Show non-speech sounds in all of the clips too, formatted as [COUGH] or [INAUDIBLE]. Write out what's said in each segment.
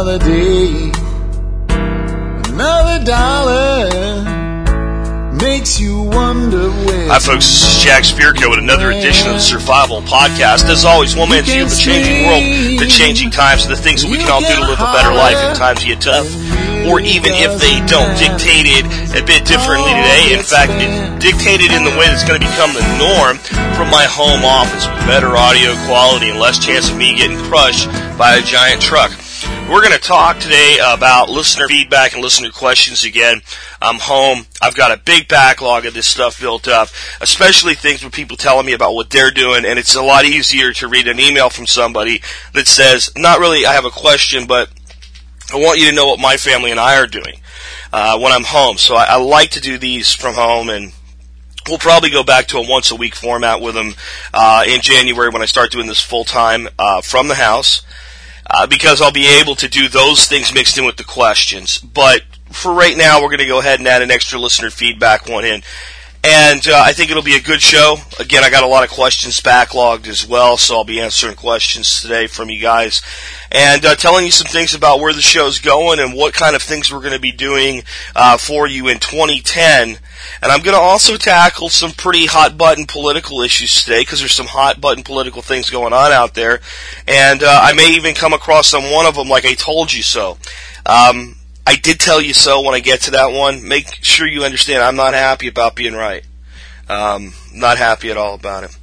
Another day, another dollar makes you wonder where. Hi, folks. This is Jack Spirko with another edition of the Survival Podcast. As always, one man's view of the changing world, the changing times, and the things that we can all do to live a better life in times get tough, or even if they don't. Dictated a bit differently today. In fact, it dictated in the way that's going to become the norm from my home office with better audio quality and less chance of me getting crushed by a giant truck. We're going to talk today about listener feedback and listener questions again. I'm home. I've got a big backlog of this stuff built up, especially things with people telling me about what they're doing, and it's a lot easier to read an email from somebody that says, not really, I have a question, but I want you to know what my family and I are doing uh, when I'm home. So I, I like to do these from home and We'll probably go back to a once a week format with them uh, in January when I start doing this full time uh, from the house uh, because I'll be able to do those things mixed in with the questions. But for right now, we're going to go ahead and add an extra listener feedback one in. And uh, I think it'll be a good show. Again, I got a lot of questions backlogged as well, so I'll be answering questions today from you guys and uh, telling you some things about where the show's going and what kind of things we're going to be doing uh, for you in 2010 and I'm going to also tackle some pretty hot button political issues today because there's some hot button political things going on out there. And uh, I may even come across on one of them like I told you so. Um, I did tell you so when I get to that one. Make sure you understand I'm not happy about being right. Um, not happy at all about it.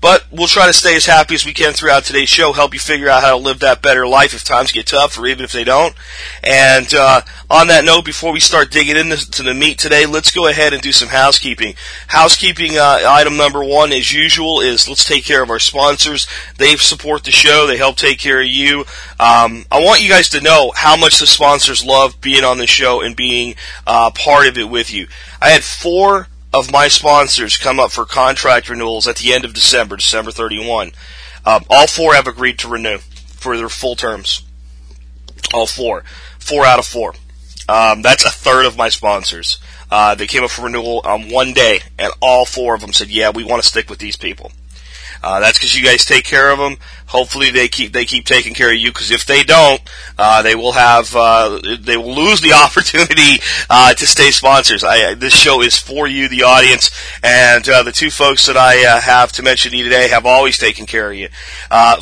But we'll try to stay as happy as we can throughout today's show, help you figure out how to live that better life if times get tough or even if they don't. And uh, on that note, before we start digging into the meat today, let's go ahead and do some housekeeping. Housekeeping uh, item number one, as usual, is let's take care of our sponsors. They support the show. They help take care of you. Um, I want you guys to know how much the sponsors love being on the show and being uh, part of it with you. I had four of my sponsors come up for contract renewals at the end of December, December 31. Um, all four have agreed to renew for their full terms. All four. Four out of four. Um, that's a third of my sponsors. Uh, they came up for renewal on one day, and all four of them said, "Yeah, we want to stick with these people." Uh, that's because you guys take care of them. Hopefully, they keep they keep taking care of you. Because if they don't, uh, they will have uh, they will lose the [LAUGHS] opportunity uh, to stay sponsors. I, this show is for you, the audience, and uh, the two folks that I uh, have to mention to you today have always taken care of you.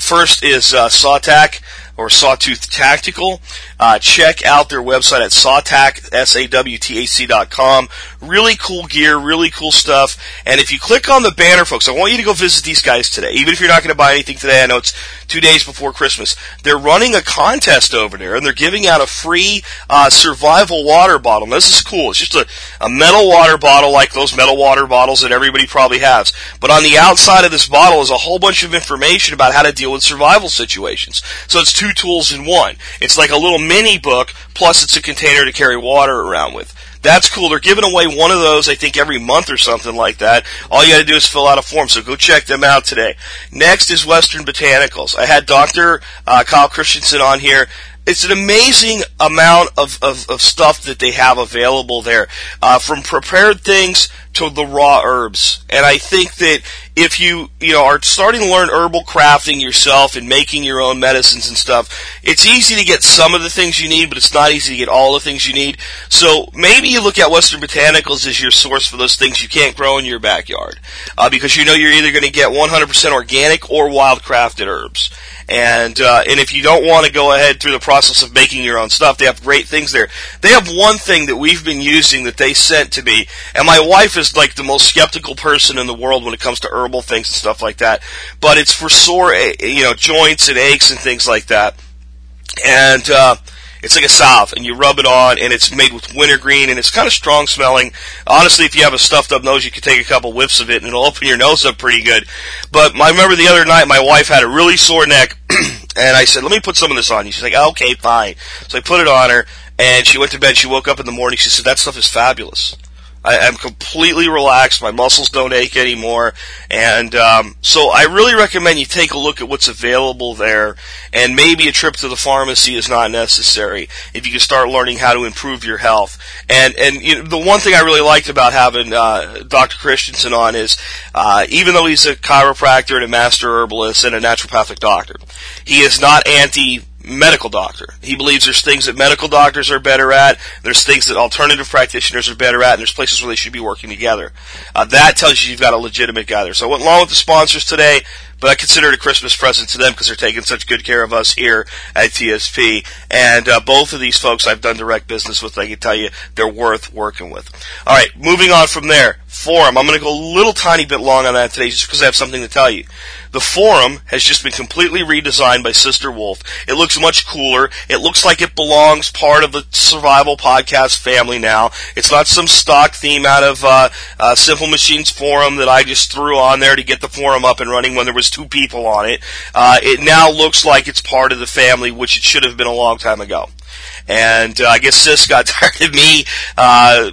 first is uh, Sawtac or Sawtooth Tactical. Uh, check out their website at sawtac, S-A-W-T-A-C dot com. Really cool gear, really cool stuff. And if you click on the banner, folks, I want you to go visit these guys today. Even if you're not going to buy anything today, I know it's two days before Christmas. They're running a contest over there, and they're giving out a free uh, survival water bottle. Now, this is cool. It's just a, a metal water bottle like those metal water bottles that everybody probably has. But on the outside of this bottle is a whole bunch of information about how to deal with survival situations. So it's two tools in one. It's like a little mini book, plus it's a container to carry water around with. That's cool. They're giving away one of those, I think, every month or something like that. All you gotta do is fill out a form, so go check them out today. Next is Western Botanicals. I had Dr. Uh, Kyle Christensen on here it's an amazing amount of, of, of, stuff that they have available there, uh, from prepared things to the raw herbs. And I think that if you, you know, are starting to learn herbal crafting yourself and making your own medicines and stuff, it's easy to get some of the things you need, but it's not easy to get all the things you need. So maybe you look at Western Botanicals as your source for those things you can't grow in your backyard, uh, because you know you're either going to get 100% organic or wildcrafted herbs. And uh, and if you don't want to go ahead through the process of making your own stuff, they have great things there. They have one thing that we've been using that they sent to me, and my wife is like the most skeptical person in the world when it comes to herbal things and stuff like that. But it's for sore, eh, you know, joints and aches and things like that. And uh, it's like a salve, and you rub it on, and it's made with wintergreen, and it's kind of strong smelling. Honestly, if you have a stuffed up nose, you could take a couple whiffs of it, and it'll open your nose up pretty good. But I remember the other night, my wife had a really sore neck, [CLEARS THROAT] and I said, "Let me put some of this on you." She's like, "Okay, fine." So I put it on her, and she went to bed. She woke up in the morning. She said, "That stuff is fabulous." I, am completely relaxed. My muscles don't ache anymore. And um, so I really recommend you take a look at what's available there. And maybe a trip to the pharmacy is not necessary if you can start learning how to improve your health. And and you know, the one thing I really liked about having uh, Dr. Christensen on is uh, even though he's a chiropractor and a master herbalist and a naturopathic doctor, he is not anti medical doctor. He believes there's things that medical doctors are better at, there's things that alternative practitioners are better at, and there's places where they should be working together. Uh, that tells you you've got a legitimate guy there. So I went along with the sponsors today, but I consider it a Christmas present to them because they're taking such good care of us here at TSP. And uh, both of these folks I've done direct business with. I can tell you they're worth working with. All right, moving on from there. Forum. I'm going to go a little tiny bit long on that today just because I have something to tell you. The forum has just been completely redesigned by Sister Wolf. It looks much cooler. It looks like it belongs part of the survival podcast family now. It's not some stock theme out of uh, uh, Simple Machines forum that I just threw on there to get the forum up and running when there was two people on it. Uh, it now looks like it's part of the family, which it should have been a long time ago. And uh, I guess Sis got [LAUGHS] tired of me uh,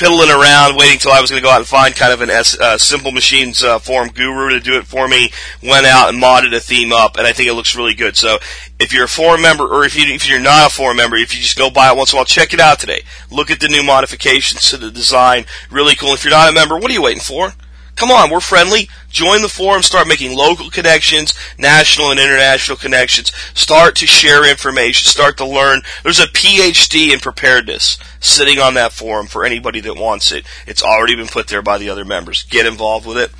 piddling around, waiting till I was going to go out and find kind of an uh, Simple Machines uh, forum guru to do it for me. Went out and modded a theme up, and I think it looks really good. So if you're a forum member, or if, you, if you're not a forum member, if you just go by it once in a while, check it out today. Look at the new modifications to the design. Really cool. If you're not a member, what are you waiting for? Come on, we're friendly. Join the forum, start making local connections, national and international connections. Start to share information, start to learn. There's a PhD in preparedness sitting on that forum for anybody that wants it. It's already been put there by the other members. Get involved with it.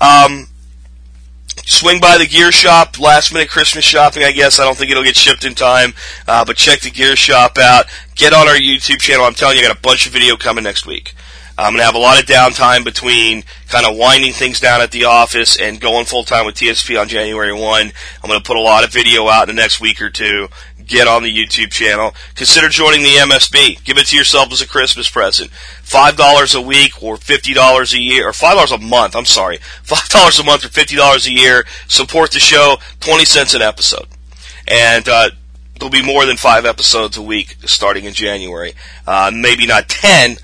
Um, swing by the gear shop, last minute Christmas shopping, I guess. I don't think it'll get shipped in time, uh, but check the gear shop out. Get on our YouTube channel. I'm telling you, I got a bunch of video coming next week. I'm going to have a lot of downtime between kind of winding things down at the office and going full time with TSP on January 1. I'm going to put a lot of video out in the next week or two. Get on the YouTube channel. Consider joining the MSB. Give it to yourself as a Christmas present. $5 a week or $50 a year, or $5 a month, I'm sorry. [LAUGHS] $5 a month or $50 a year. Support the show. 20 cents an episode. And, uh, there'll be more than five episodes a week starting in January. Uh, maybe not 10,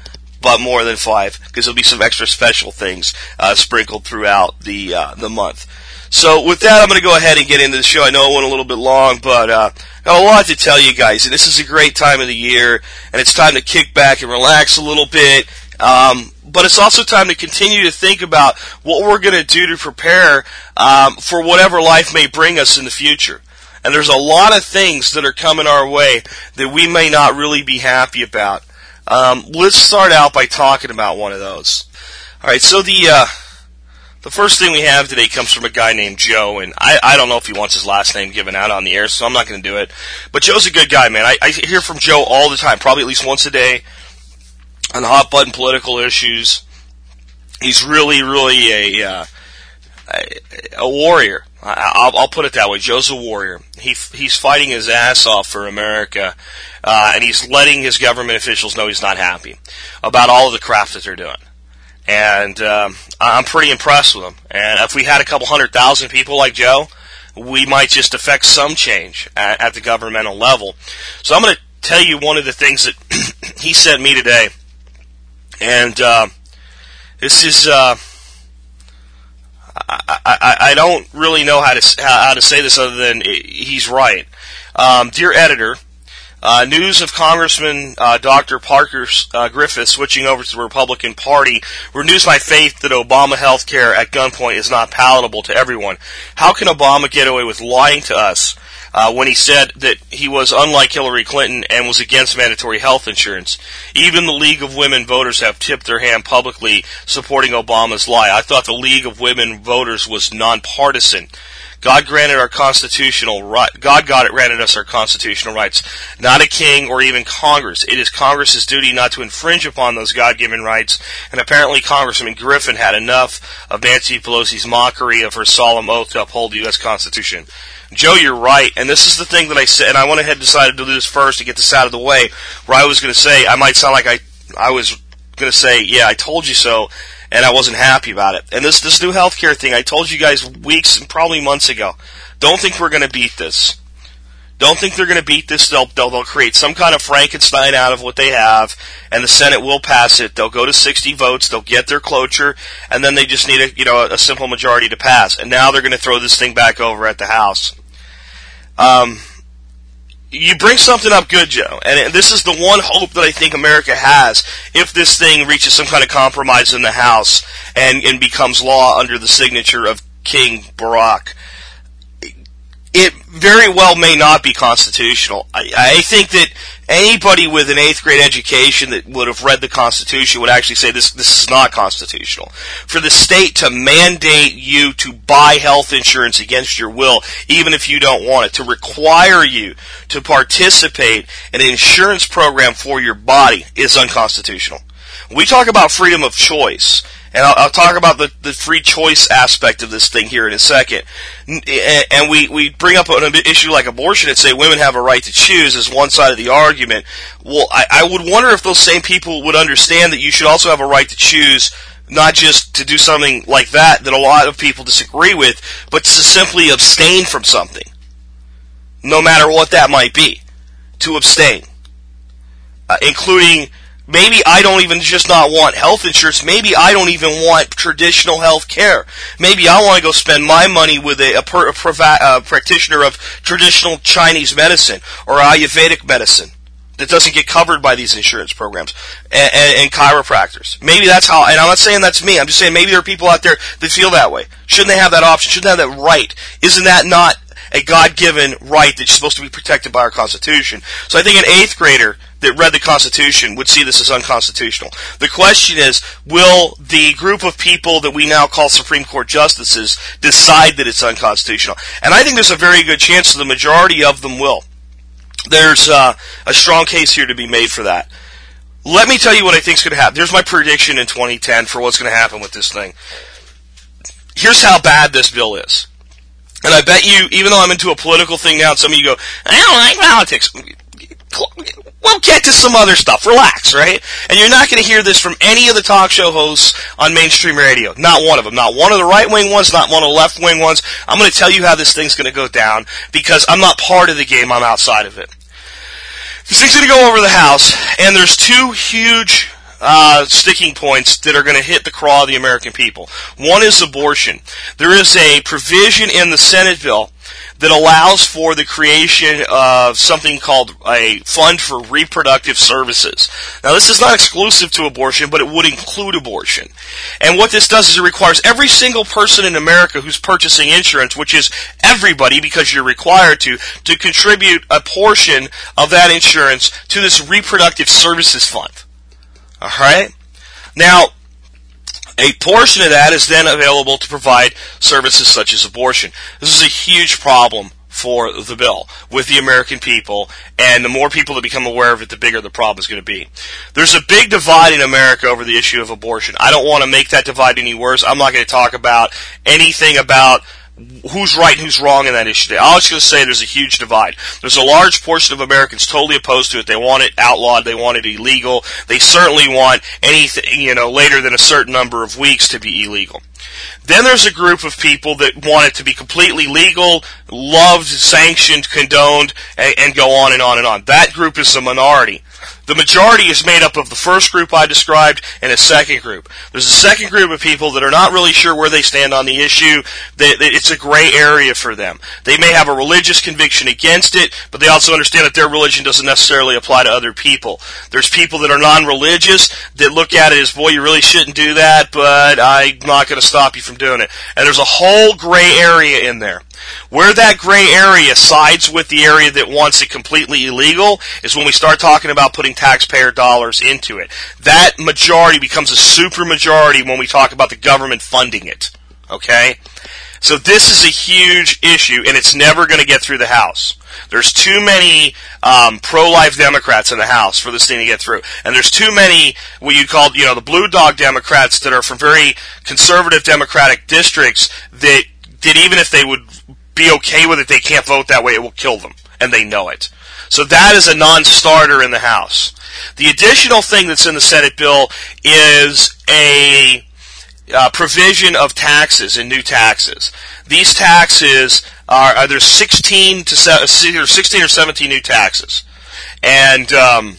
but more than five because there'll be some extra special things uh, sprinkled throughout the uh, the month. So with that, I'm going to go ahead and get into the show. I know it went a little bit long, but uh, got a lot to tell you guys. And this is a great time of the year, and it's time to kick back and relax a little bit. Um, but it's also time to continue to think about what we're going to do to prepare um, for whatever life may bring us in the future. And there's a lot of things that are coming our way that we may not really be happy about. Um, let's start out by talking about one of those. All right, so the uh, the first thing we have today comes from a guy named Joe, and I, I don't know if he wants his last name given out on the air, so I'm not going to do it. But Joe's a good guy, man. I, I hear from Joe all the time, probably at least once a day, on hot button political issues. He's really, really a uh, a, warrior. I, will put it that way. Joe's a warrior. He he's fighting his ass off for America, uh, and he's letting his government officials know he's not happy about all of the crap that they're doing. And um, I'm pretty impressed with him. And if we had a couple hundred thousand people like Joe, we might just affect some change at, at the governmental level. So I'm going to tell you one of the things that [CLEARS THROAT] he sent me today, and uh, this is. Uh, I, I, I don't really know how to how to say this other than he's right. Um, dear editor, uh, news of Congressman uh, Dr. Parker uh, Griffith switching over to the Republican Party renews my faith that Obama health care at gunpoint is not palatable to everyone. How can Obama get away with lying to us uh, when he said that he was unlike Hillary Clinton and was against mandatory health insurance. Even the League of Women Voters have tipped their hand publicly supporting Obama's lie. I thought the League of Women Voters was nonpartisan. God granted our constitutional right. God granted us our constitutional rights, not a king or even Congress. It is Congress's duty not to infringe upon those God-given rights. And apparently, Congressman Griffin had enough of Nancy Pelosi's mockery of her solemn oath to uphold the U.S. Constitution. Joe, you're right, and this is the thing that I said, and I went ahead and decided to do this first to get this out of the way, where I was going to say, I might sound like I, I was going to say, yeah, I told you so, and I wasn't happy about it. And this, this new healthcare thing, I told you guys weeks and probably months ago, don't think we're going to beat this. Don't think they're going to beat this. They'll, they'll, they'll create some kind of Frankenstein out of what they have, and the Senate will pass it. They'll go to 60 votes. They'll get their cloture, and then they just need a, you know, a simple majority to pass. And now they're going to throw this thing back over at the House. Um, you bring something up good, Joe, and this is the one hope that I think America has if this thing reaches some kind of compromise in the House and, and becomes law under the signature of King Barack. It very well may not be constitutional. I, I think that anybody with an eighth grade education that would have read the Constitution would actually say this this is not constitutional. For the state to mandate you to buy health insurance against your will, even if you don't want it, to require you to participate in an insurance program for your body is unconstitutional. We talk about freedom of choice and I'll, I'll, talk about the, the free choice aspect of this thing here in a second. And we, we bring up an issue like abortion and say women have a right to choose as one side of the argument. Well, I, I would wonder if those same people would understand that you should also have a right to choose not just to do something like that that a lot of people disagree with, but to simply abstain from something. No matter what that might be. To abstain. Uh, including Maybe I don't even just not want health insurance. Maybe I don't even want traditional health care. Maybe I want to go spend my money with a, a, per, a, a uh, practitioner of traditional Chinese medicine or Ayurvedic medicine that doesn't get covered by these insurance programs and, and, and, chiropractors. Maybe that's how, and I'm not saying that's me. I'm just saying maybe there are people out there that feel that way. Shouldn't they have that option? Shouldn't they have that right? Isn't that not a God-given right that's supposed to be protected by our Constitution? So I think an eighth grader that read the Constitution would see this as unconstitutional. The question is, will the group of people that we now call Supreme Court justices decide that it's unconstitutional? And I think there's a very good chance that the majority of them will. There's uh, a strong case here to be made for that. Let me tell you what I think is going to happen. There's my prediction in 2010 for what's going to happen with this thing. Here's how bad this bill is. And I bet you, even though I'm into a political thing now, some of you go, I don't like politics we'll get to some other stuff. Relax, right? And you're not going to hear this from any of the talk show hosts on mainstream radio. Not one of them. Not one of the right wing ones, not one of the left wing ones. I'm going to tell you how this thing's going to go down because I'm not part of the game. I'm outside of it. This thing's going to go over the House, and there's two huge uh, sticking points that are going to hit the craw of the American people. One is abortion. There is a provision in the Senate bill that allows for the creation of something called a fund for reproductive services. Now, this is not exclusive to abortion, but it would include abortion. And what this does is it requires every single person in America who's purchasing insurance, which is everybody because you're required to, to contribute a portion of that insurance to this reproductive services fund. Alright? Now, a portion of that is then available to provide services such as abortion. This is a huge problem for the bill with the American people, and the more people that become aware of it, the bigger the problem is going to be. There's a big divide in America over the issue of abortion. I don't want to make that divide any worse. I'm not going to talk about anything about who's right and who's wrong in that issue. I was going to say there's a huge divide. There's a large portion of Americans totally opposed to it. They want it outlawed. They want it illegal. They certainly want anything, you know, later than a certain number of weeks to be illegal. Then there's a group of people that want it to be completely legal, loved, sanctioned, condoned, and, and go on and on and on. That group is the minority. The majority is made up of the first group I described and a second group. There's a second group of people that are not really sure where they stand on the issue. It's a gray area for them. They may have a religious conviction against it, but they also understand that their religion doesn't necessarily apply to other people. There's people that are non-religious that look at it as, boy, you really shouldn't do that, but I'm not going to stop you from doing it. And there's a whole gray area in there. Where that gray area sides with the area that wants it completely illegal is when we start talking about putting taxpayer dollars into it. That majority becomes a super majority when we talk about the government funding it. Okay? So this is a huge issue, and it's never going to get through the House. There's too many um, pro-life Democrats in the House for this thing to get through, and there's too many what you call, you know, the blue dog Democrats that are from very conservative Democratic districts that that even if they would be okay with it, they can't vote that way. It will kill them, and they know it. So that is a non-starter in the House. The additional thing that's in the Senate bill is a uh, provision of taxes and new taxes. These taxes are, are there's 16 to 16 or 17 new taxes, and um,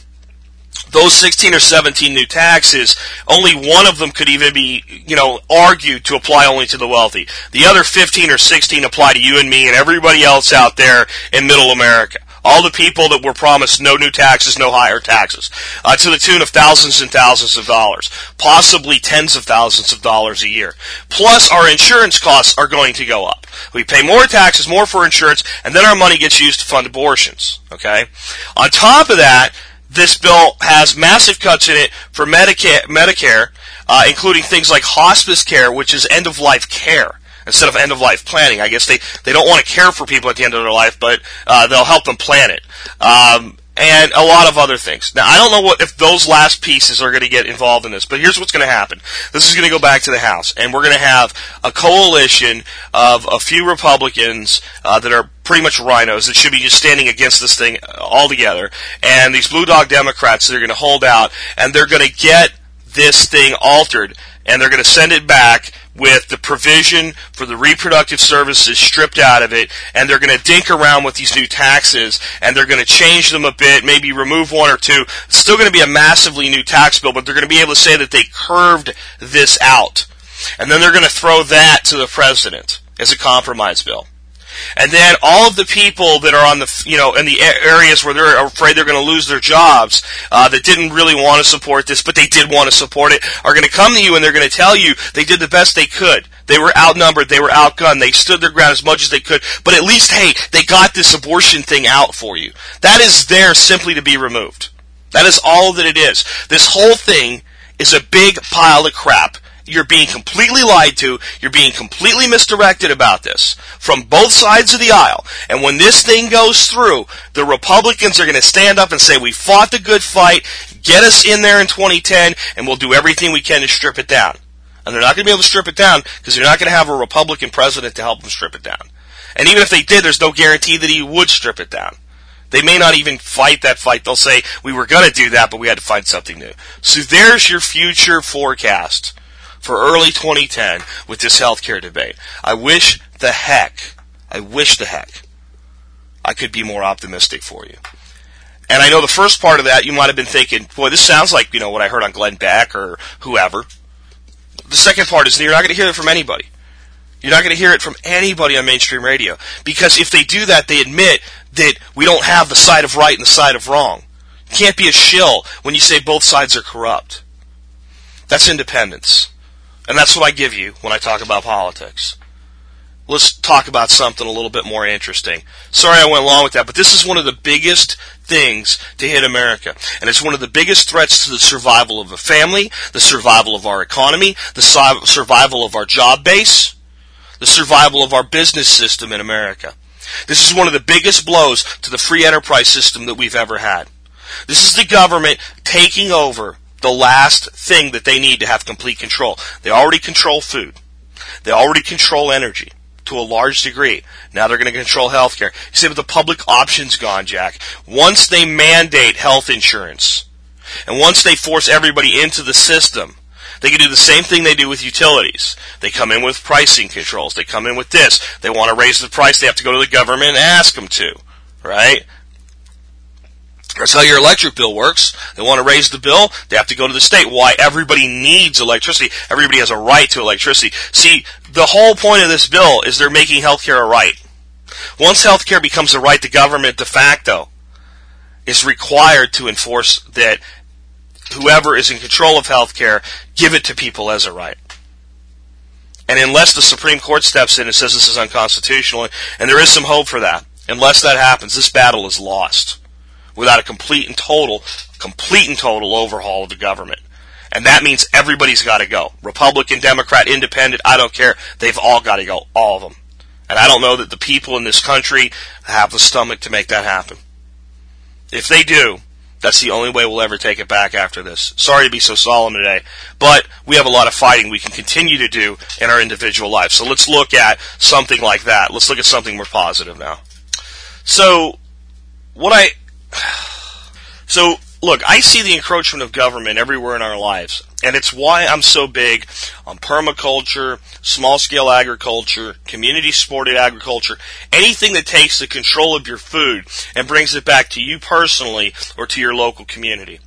those 16 or 17 new taxes, only one of them could even be, you know, argued to apply only to the wealthy. The other 15 or 16 apply to you and me and everybody else out there in middle America. All the people that were promised no new taxes, no higher taxes, uh, to the tune of thousands and thousands of dollars, possibly tens of thousands of dollars a year. Plus, our insurance costs are going to go up. We pay more taxes, more for insurance, and then our money gets used to fund abortions. Okay. On top of that, this bill has massive cuts in it for Medicare, Medicare uh, including things like hospice care, which is end of life care instead of end of life planning. I guess they, they don't want to care for people at the end of their life, but uh, they'll help them plan it. Um, and a lot of other things. Now, I don't know what if those last pieces are going to get involved in this, but here's what's going to happen. This is going to go back to the House, and we're going to have a coalition of a few Republicans uh, that are pretty much rhinos that should be just standing against this thing altogether, and these blue dog Democrats that are going to hold out, and they're going to get this thing altered, and they're going to send it back with the provision for the reproductive services stripped out of it, and they're going to dink around with these new taxes, and they're going to change them a bit, maybe remove one or two. It's still going to be a massively new tax bill, but they're going to be able to say that they curved this out. And then they're going to throw that to the president as a compromise bill. And then all of the people that are on the, you know, in the areas where they're afraid they're going to lose their jobs, uh, that didn't really want to support this, but they did want to support it, are going to come to you and they're going to tell you they did the best they could. They were outnumbered, they were outgunned, they stood their ground as much as they could, but at least, hey, they got this abortion thing out for you. That is there simply to be removed. That is all that it is. This whole thing is a big pile of crap you're being completely lied to. You're being completely misdirected about this from both sides of the aisle. And when this thing goes through, the Republicans are going to stand up and say, we fought the good fight, get us in there in 2010, and we'll do everything we can to strip it down. And they're not going to be able to strip it down because they're not going to have a Republican president to help them strip it down. And even if they did, there's no guarantee that he would strip it down. They may not even fight that fight. They'll say, we were going to do that, but we had to find something new. So there's your future forecast for early 2010 with this healthcare debate. I wish the heck, I wish the heck I could be more optimistic for you. And I know the first part of that you might have been thinking, boy, this sounds like, you know, what I heard on Glenn Beck or whoever. The second part is you're not going to hear it from anybody. You're not going to hear it from anybody on mainstream radio. Because if they do that, they admit that we don't have the side of right and the side of wrong. You can't be a shill when you say both sides are corrupt. That's independence. And that's what I give you when I talk about politics. Let's talk about something a little bit more interesting. Sorry I went along with that, but this is one of the biggest things to hit America. And it's one of the biggest threats to the survival of a family, the survival of our economy, the survival of our job base, the survival of our business system in America. This is one of the biggest blows to the free enterprise system that we've ever had. This is the government taking over the last thing that they need to have complete control. They already control food. They already control energy to a large degree. Now they're going to control healthcare. You say, but the public option's gone, Jack. Once they mandate health insurance, and once they force everybody into the system, they can do the same thing they do with utilities. They come in with pricing controls. They come in with this. They want to raise the price. They have to go to the government and ask them to. Right? That's how your electric bill works. They want to raise the bill, they have to go to the state. Why? Everybody needs electricity. Everybody has a right to electricity. See, the whole point of this bill is they're making healthcare a right. Once healthcare becomes a right, the government de facto is required to enforce that whoever is in control of healthcare give it to people as a right. And unless the Supreme Court steps in and says this is unconstitutional, and there is some hope for that, unless that happens, this battle is lost without a complete and total, complete and total overhaul of the government. And that means everybody's got to go. Republican, Democrat, Independent, I don't care. They've all got to go. All of them. And I don't know that the people in this country have the stomach to make that happen. If they do, that's the only way we'll ever take it back after this. Sorry to be so solemn today, but we have a lot of fighting we can continue to do in our individual lives. So let's look at something like that. Let's look at something more positive now. So, what I [SIGHS] so, look, I see the encroachment of government everywhere in our lives, and it's why I'm so big on permaculture, small scale agriculture, community supported agriculture, anything that takes the control of your food and brings it back to you personally or to your local community.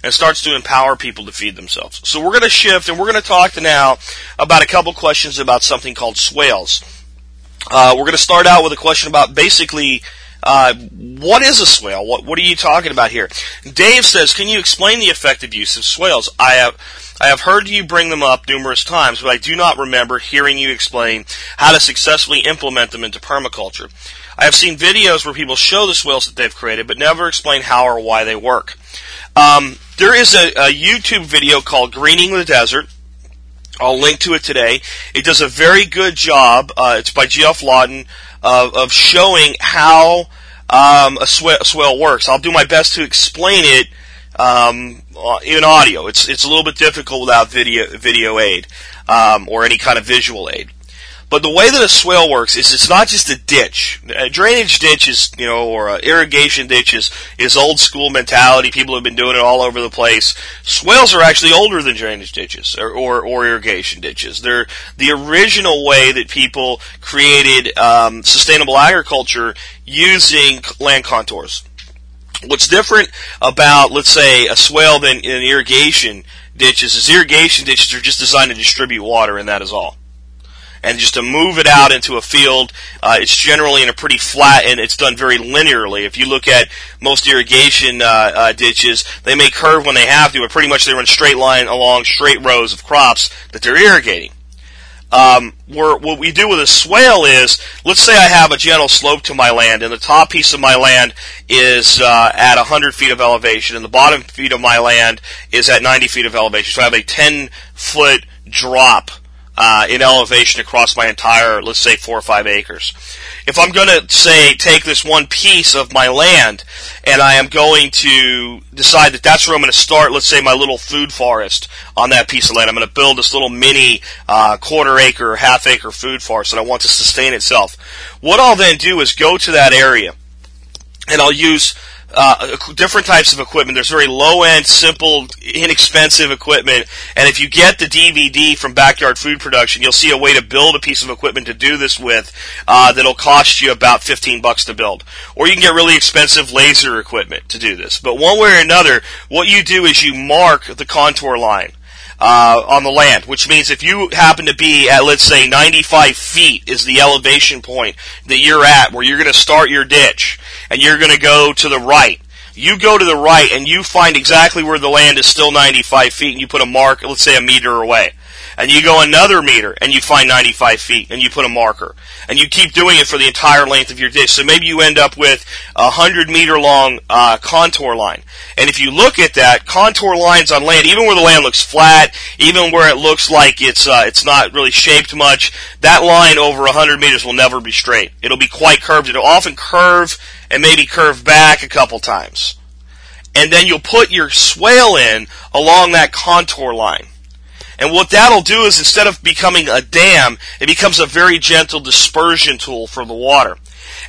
And starts to empower people to feed themselves. So we're going to shift and we're going to talk now about a couple questions about something called swales. Uh, we're going to start out with a question about basically Uh, what is a swale? What what are you talking about here? Dave says, can you explain the effective use of swales? I have I have heard you bring them up numerous times, but I do not remember hearing you explain how to successfully implement them into permaculture. I have seen videos where people show the swales that they've created, but never explain how or why they work. Um, there is a, a YouTube video called Greening the Desert. I'll link to it today. It does a very good job. Uh, it's by Geoff Lawton of, of showing how um, a, swale, a swale works. I'll do my best to explain it um, in audio. It's it's a little bit difficult without video video aid um, or any kind of visual aid. But the way that a swale works is it's not just a ditch. A drainage ditch is, you know, or irrigation ditch is, is old school mentality. People have been doing it all over the place. Swales are actually older than drainage ditches or, or, or irrigation ditches. They're the original way that people created um, sustainable agriculture using land contours. What's different about, let's say, a swale than an irrigation ditches is irrigation ditches are just designed to distribute water, and that is all and just to move it out into a field, uh, it's generally in a pretty flat and it's done very linearly. If you look at most irrigation uh, uh, ditches, they may curve when they have to, but pretty much they run straight line along straight rows of crops that they're irrigating. Um, what we do with a swale is, let's say I have a gentle slope to my land, and the top piece of my land is uh, at 100 feet of elevation, and the bottom feet of my land is at 90 feet of elevation. So I have a 10 foot drop uh, in elevation across my entire, let's say, four or five acres. If I'm going to say take this one piece of my land and I am going to decide that that's where I'm going to start, let's say my little food forest on that piece of land. I'm going to build this little mini uh, quarter acre, half acre food forest that I want to sustain itself. What I'll then do is go to that area and I'll use uh, different types of equipment. There's very low end, simple, inexpensive equipment. And if you get the DVD from Backyard Food Production, you'll see a way to build a piece of equipment to do this with uh, that'll cost you about 15 bucks to build. Or you can get really expensive laser equipment to do this. But one way or another, what you do is you mark the contour line uh, on the land, which means if you happen to be at, let's say, 95 feet is the elevation point that you're at, where you're going to start your ditch, and you're going to go to the right. You go to the right and you find exactly where the land is still 95 feet, and you put a mark, let's say a meter away and you go another meter and you find 95 feet and you put a marker and you keep doing it for the entire length of your ditch. So maybe you end up with a hundred meter long uh, contour line. And if you look at that contour lines on land, even where the land looks flat, even where it looks like it's uh, it's not really shaped much, that line over 100 meters will never be straight. It'll be quite curved. It'll often curve and maybe curve back a couple times. And then you'll put your swale in along that contour line. And what that'll do is instead of becoming a dam, it becomes a very gentle dispersion tool for the water.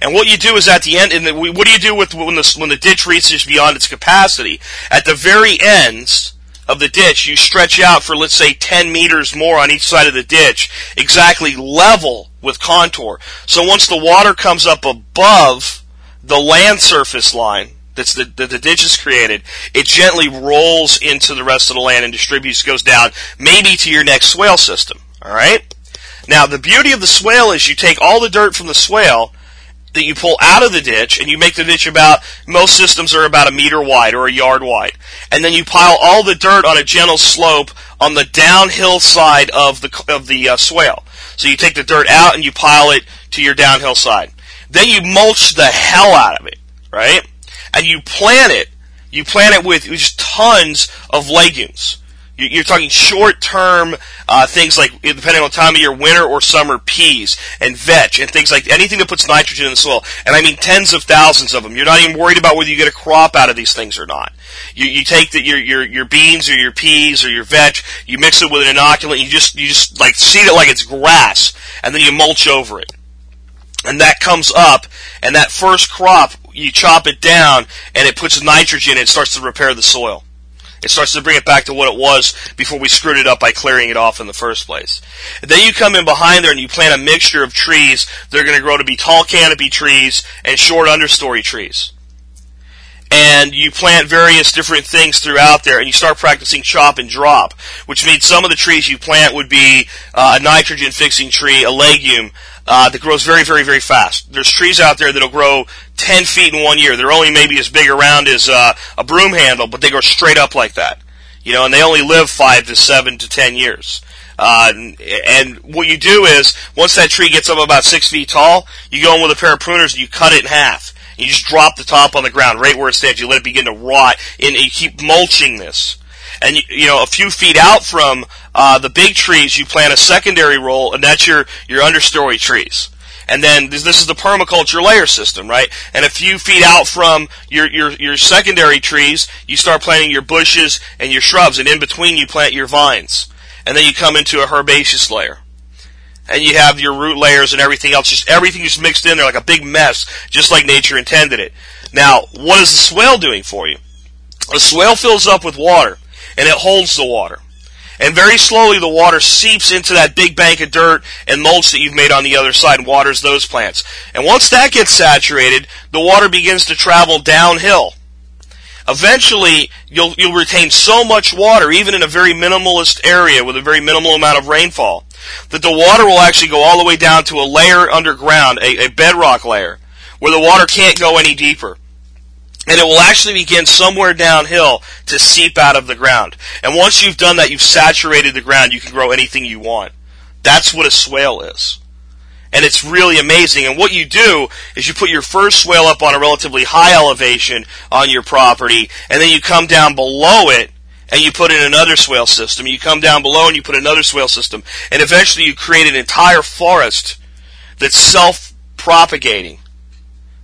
And what you do is at the end, and what do you do with when the when the ditch reaches beyond its capacity? At the very ends of the ditch, you stretch out for let's say 10 meters more on each side of the ditch, exactly level with contour. So once the water comes up above the land surface line, that's the, the, the ditch is created, it gently rolls into the rest of the land and distributes, goes down, maybe to your next swale system. Alright? Now, the beauty of the swale is you take all the dirt from the swale that you pull out of the ditch and you make the ditch about, most systems are about a meter wide or a yard wide. And then you pile all the dirt on a gentle slope on the downhill side of the, of the uh, swale. So you take the dirt out and you pile it to your downhill side. Then you mulch the hell out of it, right? And you plant it, you plant it with just tons of legumes. You're talking short-term uh, things like, depending on time of year, winter or summer peas and vetch and things like anything that puts nitrogen in the soil. And I mean tens of thousands of them. You're not even worried about whether you get a crop out of these things or not. You, you take the, your your your beans or your peas or your vetch, you mix it with an inoculant, you just you just like seed it like it's grass, and then you mulch over it and that comes up, and that first crop, you chop it down, and it puts nitrogen, and it starts to repair the soil. It starts to bring it back to what it was before we screwed it up by clearing it off in the first place. Then you come in behind there and you plant a mixture of trees. They're going to grow to be tall canopy trees and short understory trees. and you plant various different things throughout there, and you start practicing chop and drop, which means some of the trees you plant would be uh, a nitrogen fixing tree, a legume, uh, that grows very, very, very fast. There's trees out there that'll grow 10 feet in one year. They're only maybe as big around as uh, a broom handle, but they go straight up like that. You know, and they only live five to seven to ten years. Uh, and what you do is, once that tree gets up about six feet tall, you go in with a pair of pruners and you cut it in half. And you just drop the top on the ground right where it stands. You let it begin to rot, and you keep mulching this. And you know, a few feet out from uh, the big trees, you plant a secondary roll, and that's your your understory trees. And then this, this is the permaculture layer system, right? And a few feet out from your, your, your secondary trees, you start planting your bushes and your shrubs, and in between you plant your vines. And then you come into a herbaceous layer and you have your root layers and everything else, just everything just mixed in there like a big mess, just like nature intended it. Now, what is the swale doing for you? The swale fills up with water, and it holds the water. And very slowly the water seeps into that big bank of dirt and mulch that you've made on the other side and waters those plants. And once that gets saturated, the water begins to travel downhill. Eventually, you'll, you'll retain so much water, even in a very minimalist area with a very minimal amount of rainfall, that the water will actually go all the way down to a layer underground, a, a bedrock layer, where the water can't go any deeper. And it will actually begin somewhere downhill to seep out of the ground. And once you've done that, you've saturated the ground, you can grow anything you want. That's what a swale is. And it's really amazing. And what you do is you put your first swale up on a relatively high elevation on your property, and then you come down below it and you put in another swale system. You come down below and you put another swale system. And eventually you create an entire forest that's self-propagating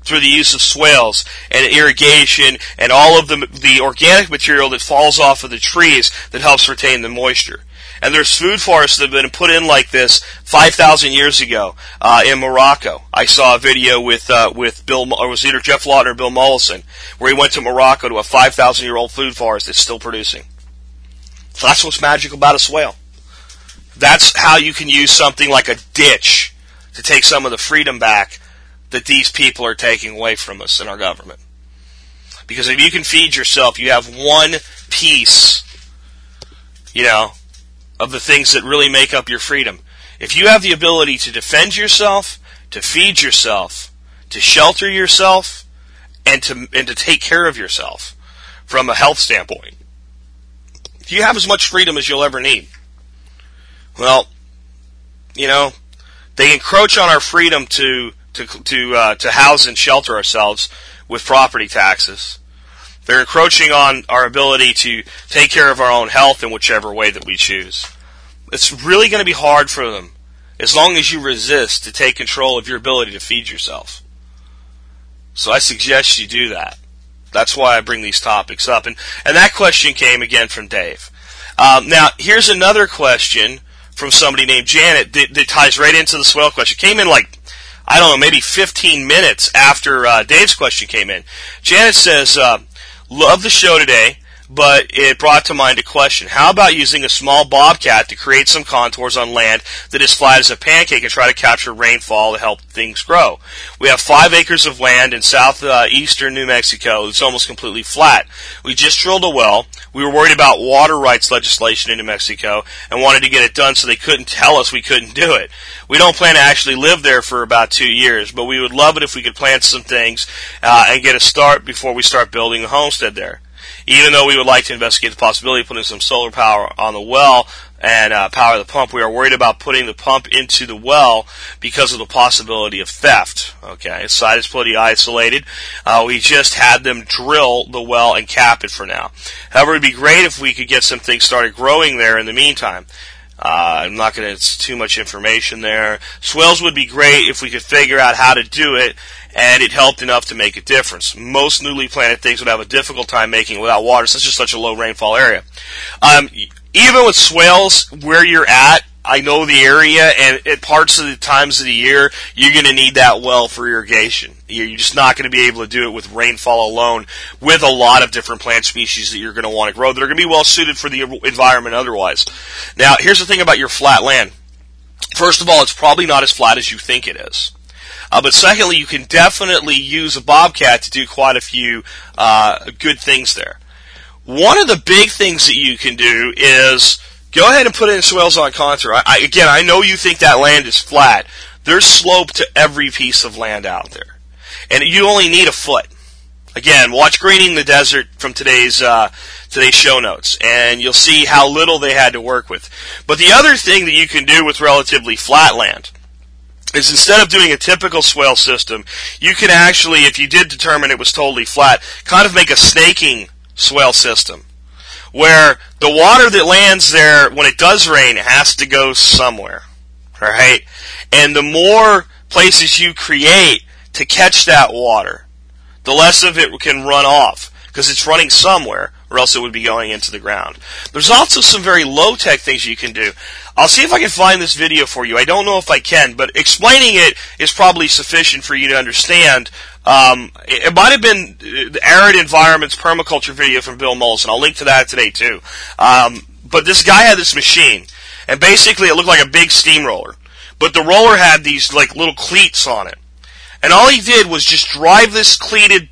through the use of swales and irrigation and all of the, the organic material that falls off of the trees that helps retain the moisture. And there's food forests that have been put in like this 5,000 years ago uh, in Morocco. I saw a video with uh, with Bill, or was either Geoff Lawton or Bill Mollison, where he went to Morocco to a 5,000 year old food forest that's still producing. So that's what's magical about a swale. That's how you can use something like a ditch to take some of the freedom back that these people are taking away from us in our government. Because if you can feed yourself, you have one piece, you know, of the things that really make up your freedom. If you have the ability to defend yourself, to feed yourself, to shelter yourself, and to and to take care of yourself from a health standpoint, you have as much freedom as you'll ever need. Well, you know, they encroach on our freedom to to to uh, to house and shelter ourselves with property taxes. They're encroaching on our ability to take care of our own health in whichever way that we choose. It's really going to be hard for them, as long as you resist, to take control of your ability to feed yourself. So I suggest you do that. That's why I bring these topics up. And, and that question came again from Dave. Um, now, here's another question from somebody named Janet that, that, ties right into the swale question. Came in like, I don't know, maybe 15 minutes after uh, Dave's question came in. Janet says, uh, Love the show today, but it brought to mind a question. How about using a small bobcat to create some contours on land that is flat as a pancake and try to capture rainfall to help things grow? We have five acres of land in southeastern uh, New Mexico that's almost completely flat. We just drilled a well. We were worried about water rights legislation in New Mexico and wanted to get it done so they couldn't tell us we couldn't do it. We don't plan to actually live there for about two years, but we would love it if we could plant some things uh, and get a start before we start building a homestead there. Even though we would like to investigate the possibility of putting some solar power on the well and uh, power the pump, we are worried about putting the pump into the well because of the possibility of theft. Okay, site is pretty isolated. Uh, we just had them drill the well and cap it for now. However, it would be great if we could get some things started growing there in the meantime. Uh, I'm not going to, it's too much information there. Swales would be great if we could figure out how to do it, and it helped enough to make a difference. Most newly planted things would have a difficult time making it without water, since it's such a low rainfall area. Um, even with swales, where you're at, I know the area, and at parts of the times of the year, you're going to need that well for irrigation. You're just not going to be able to do it with rainfall alone with a lot of different plant species that you're going to want to grow that are going to be well suited for the environment otherwise. Now, here's the thing about your flat land. First of all, it's probably not as flat as you think it is. Uh, but secondly, you can definitely use a bobcat to do quite a few uh, good things there. One of the big things that you can do is go ahead and put in swales on contour. I, I, again, I know you think that land is flat. There's slope to every piece of land out there, and you only need a foot. Again, watch Greening the Desert from today's uh, today's show notes, and you'll see how little they had to work with. But the other thing that you can do with relatively flat land is instead of doing a typical swale system, you can actually, if you did determine it was totally flat, kind of make a snaking swale system. Where the water that lands there when it does rain has to go somewhere. Right? And the more places you create to catch that water, the less of it can run off because it's running somewhere or else it would be going into the ground. There's also some very low tech things you can do. I'll see if I can find this video for you. I don't know if I can, but explaining it is probably sufficient for you to understand. Um, it, might have been the arid environments permaculture video from Bill Mollison. I'll link to that today too. Um, but this guy had this machine, and basically it looked like a big steamroller, but the roller had these like little cleats on it, and all he did was just drive this cleated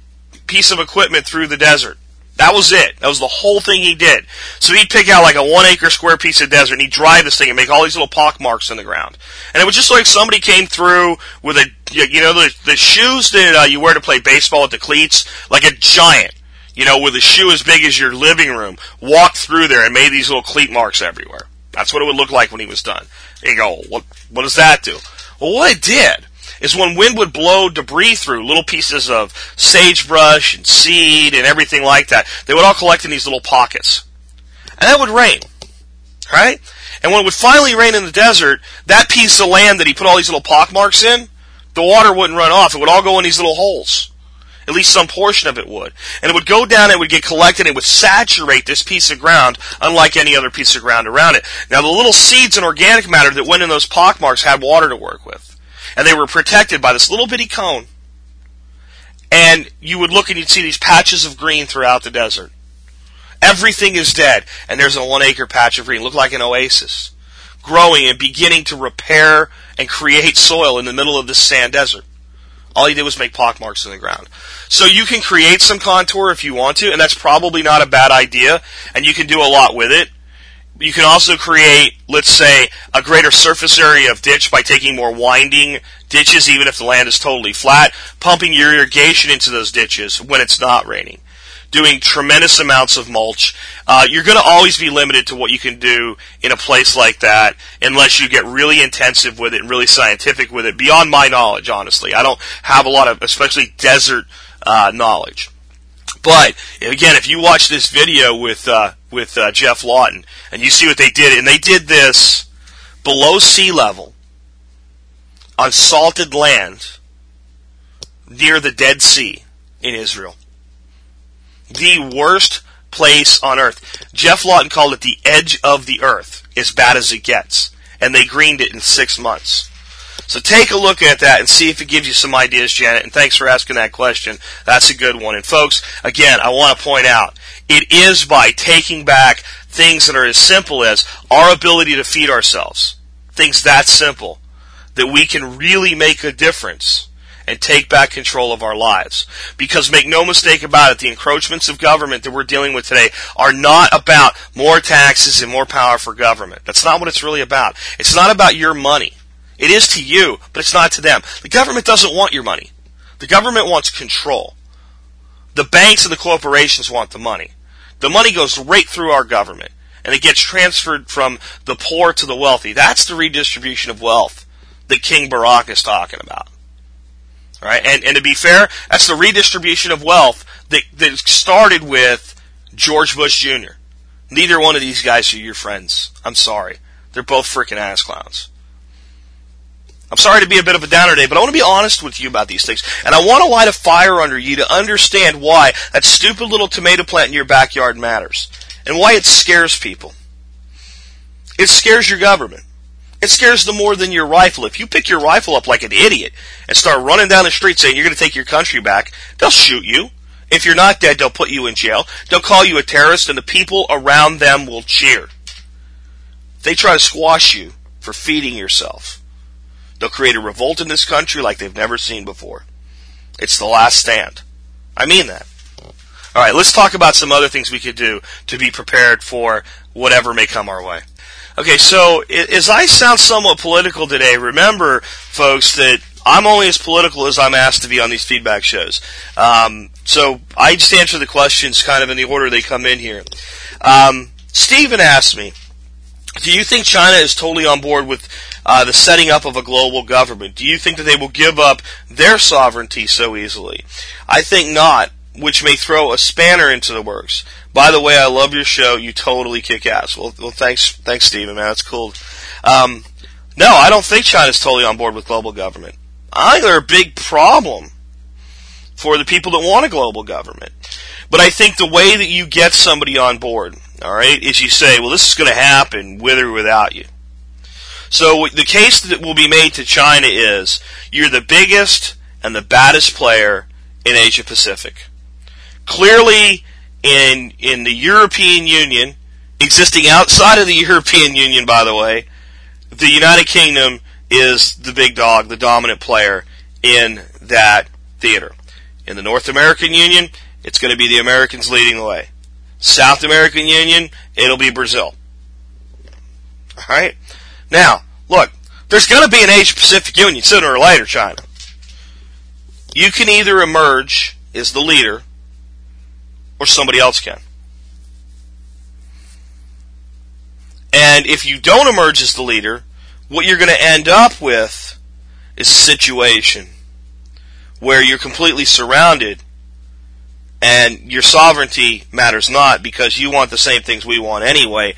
piece of equipment through the desert. That was it. That was the whole thing he did. So he'd pick out like a one acre square piece of desert and he'd drive this thing and make all these little pock marks in the ground. And it was just like somebody came through with a, you know, the, the shoes that uh, you wear to play baseball with the cleats, like a giant, you know, with a shoe as big as your living room, walked through there and made these little cleat marks everywhere. That's what it would look like when he was done. And you go, what, what does that do? Well, what it did is when wind would blow debris through, little pieces of sagebrush and seed and everything like that, they would all collect in these little pockets. And that would rain. Right? And when it would finally rain in the desert, that piece of land that he put all these little pockmarks in, the water wouldn't run off. It would all go in these little holes. At least some portion of it would. And it would go down it would get collected it would saturate this piece of ground unlike any other piece of ground around it. Now the little seeds and organic matter that went in those pockmarks had water to work with and they were protected by this little bitty cone. And you would look and you'd see these patches of green throughout the desert. Everything is dead, and there's a one acre patch of green, look like an oasis, growing and beginning to repair and create soil in the middle of this sand desert. All he did was make pock marks in the ground. So you can create some contour if you want to, and that's probably not a bad idea, and you can do a lot with it. You can also create, let's say, a greater surface area of ditch by taking more winding ditches, even if the land is totally flat, pumping your irrigation into those ditches when it's not raining, doing tremendous amounts of mulch. Uh, you're going to always be limited to what you can do in a place like that unless you get really intensive with it and really scientific with it. Beyond my knowledge, honestly, I don't have a lot of, especially desert uh, knowledge. But again, if you watch this video with uh, with uh, Geoff Lawton and you see what they did, and they did this below sea level on salted land near the Dead Sea in Israel, the worst place on earth. Geoff Lawton called it the edge of the earth, as bad as it gets, and they greened it in six months. So take a look at that and see if it gives you some ideas, Janet. And thanks for asking that question. That's a good one. And folks, again, I want to point out, it is by taking back things that are as simple as our ability to feed ourselves. Things that simple. That we can really make a difference and take back control of our lives. Because make no mistake about it, the encroachments of government that we're dealing with today are not about more taxes and more power for government. That's not what it's really about. It's not about your money. It is to you, but it's not to them. The government doesn't want your money. The government wants control. The banks and the corporations want the money. The money goes right through our government and it gets transferred from the poor to the wealthy. That's the redistribution of wealth that King Barack is talking about. All right? And, and to be fair, that's the redistribution of wealth that, that started with George Bush Jr. Neither one of these guys are your friends. I'm sorry. They're both freaking ass clowns. I'm sorry to be a bit of a downer today, but I want to be honest with you about these things. And I want to light a fire under you to understand why that stupid little tomato plant in your backyard matters. And why it scares people. It scares your government. It scares them more than your rifle. If you pick your rifle up like an idiot and start running down the street saying you're going to take your country back, they'll shoot you. If you're not dead, they'll put you in jail. They'll call you a terrorist and the people around them will cheer. They try to squash you for feeding yourself. They'll create a revolt in this country like they've never seen before. It's the last stand. I mean that. All right, let's talk about some other things we could do to be prepared for whatever may come our way. Okay, so as I sound somewhat political today, remember, folks, that I'm only as political as I'm asked to be on these feedback shows. Um, so I just answer the questions kind of in the order they come in here. Um, Stephen asked me, do you think China is totally on board with uh, the setting up of a global government? Do you think that they will give up their sovereignty so easily? I think not, which may throw a spanner into the works. By the way, I love your show. You totally kick ass. Well, well thanks, thanks, Stephen, man. That's cool. Um, no, I don't think China's totally on board with global government. I think they're a big problem for the people that want a global government. But I think the way that you get somebody on board, all right, is you say, well, this is going to happen with or without you. So the case that will be made to China is you're the biggest and the baddest player in Asia Pacific. Clearly, in in the European Union, existing outside of the [LAUGHS] European Union, by the way, the United Kingdom is the big dog, the dominant player in that theater. In the North American Union, it's going to be the Americans leading the way. South American Union, it'll be Brazil. All right. Now, look, there's going to be an Asia Pacific Union sooner or later, China. You can either emerge as the leader or somebody else can. And if you don't emerge as the leader, what you're going to end up with is a situation where you're completely surrounded and your sovereignty matters not because you want the same things we want anyway.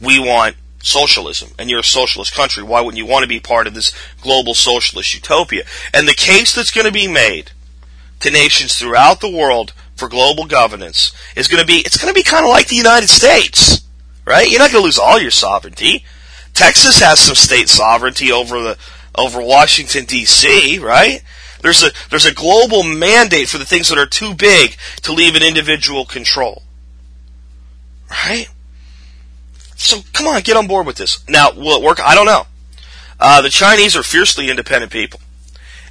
We want socialism, and you're a socialist country. Why wouldn't you want to be part of this global socialist utopia? And the case that's going to be made to nations throughout the world for global governance is going to be, it's going to be kind of like the United States, right? You're not going to lose all your sovereignty. Texas has some state sovereignty over the, over Washington DC, right? There's a, there's a global mandate for the things that are too big to leave an individual control. Right? So come on, get on board with this. Now, will it work? I don't know. Uh, the Chinese are fiercely independent people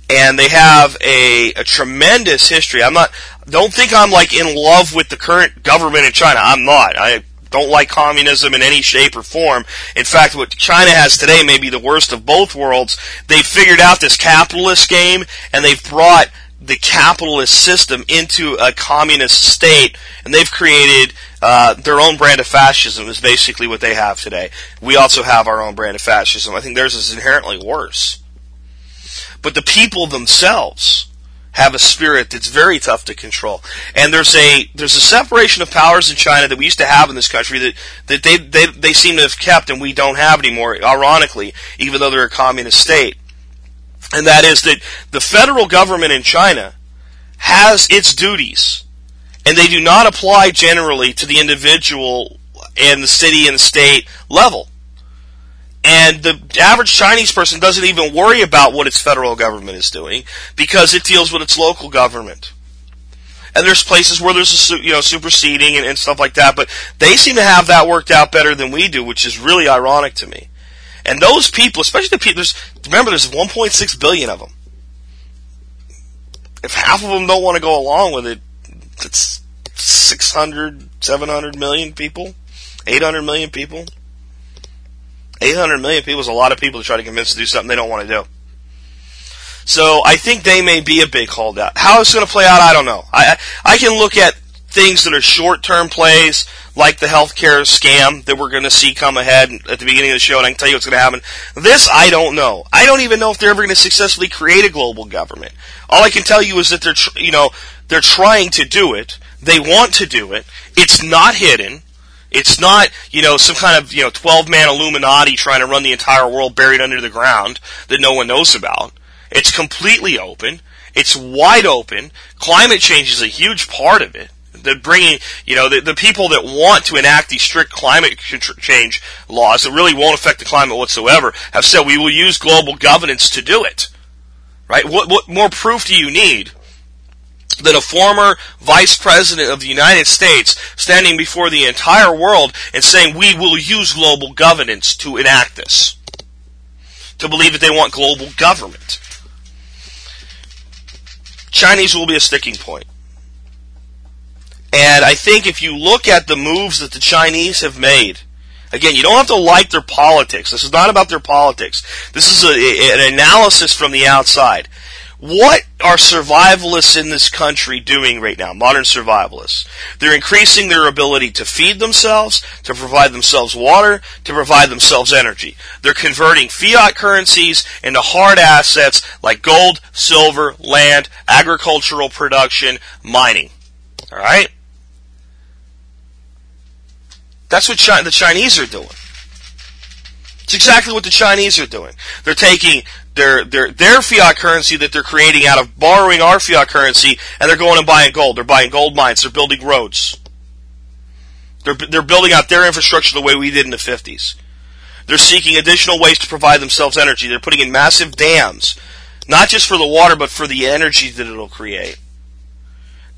and they have a, a tremendous history. I'm not, don't think I'm like in love with the current government in China. I'm not. I don't like communism in any shape or form. In fact, what China has today may be the worst of both worlds. They've figured out this capitalist game and they've brought the capitalist system into a communist state and they've created uh, their own brand of fascism is basically what they have today. We also have our own brand of fascism. I think theirs is inherently worse. But the people themselves have a spirit that's very tough to control. And there's a there's a separation of powers in China that we used to have in this country that, that they, they they seem to have kept and we don't have anymore, ironically, even though they're a communist state. And that is that the federal government in China has its duties. And they do not apply generally to the individual and the city and the state level. And the average Chinese person doesn't even worry about what its federal government is doing because it deals with its local government. And there's places where there's a you know superseding and, and stuff like that, but they seem to have that worked out better than we do, which is really ironic to me. And those people, especially the people, remember there's 1.6 billion of them. If half of them don't want to go along with it, that's 600, 700 million people, 800 million people. 800 million people is a lot of people to try to convince to do something they don't want to do. So I think they may be a big holdout. How it's going to play out, I don't know. I I can look at things that are short-term plays, like the healthcare scam that we're going to see come ahead at the beginning of the show, and I can tell you what's going to happen. This, I don't know. I don't even know if they're ever going to successfully create a global government. All I can tell you is that they're, tr- you know, they're trying to do it. They want to do it. It's not hidden. It's not, you know, some kind of, you know, 12 man Illuminati trying to run the entire world buried under the ground that no one knows about. It's completely open. It's wide open. Climate change is a huge part of it. The bringing, you know, the, the people that want to enact these strict climate change laws that really won't affect the climate whatsoever have said we will use global governance to do it. Right? What, what more proof do you need than a former vice president of the United States standing before the entire world and saying we will use global governance to enact this. to believe that they want global government. Chinese will be a sticking point. And I think if you look at the moves that the Chinese have made, again, you don't have to like their politics. This is not about their politics. This is a, an analysis from the outside. What are survivalists in this country doing right now? Modern survivalists. They're increasing their ability to feed themselves, to provide themselves water, to provide themselves energy. They're converting fiat currencies into hard assets like gold, silver, land, agricultural production, mining. Alright? That's what China, the Chinese are doing. It's exactly what the Chinese are doing. They're taking their, their, their fiat currency that they're creating out of borrowing our fiat currency and they're going and buying gold. They're buying gold mines. They're building roads. They're, they're building out their infrastructure the way we did in the 50s. They're seeking additional ways to provide themselves energy. They're putting in massive dams, not just for the water, but for the energy that it'll create.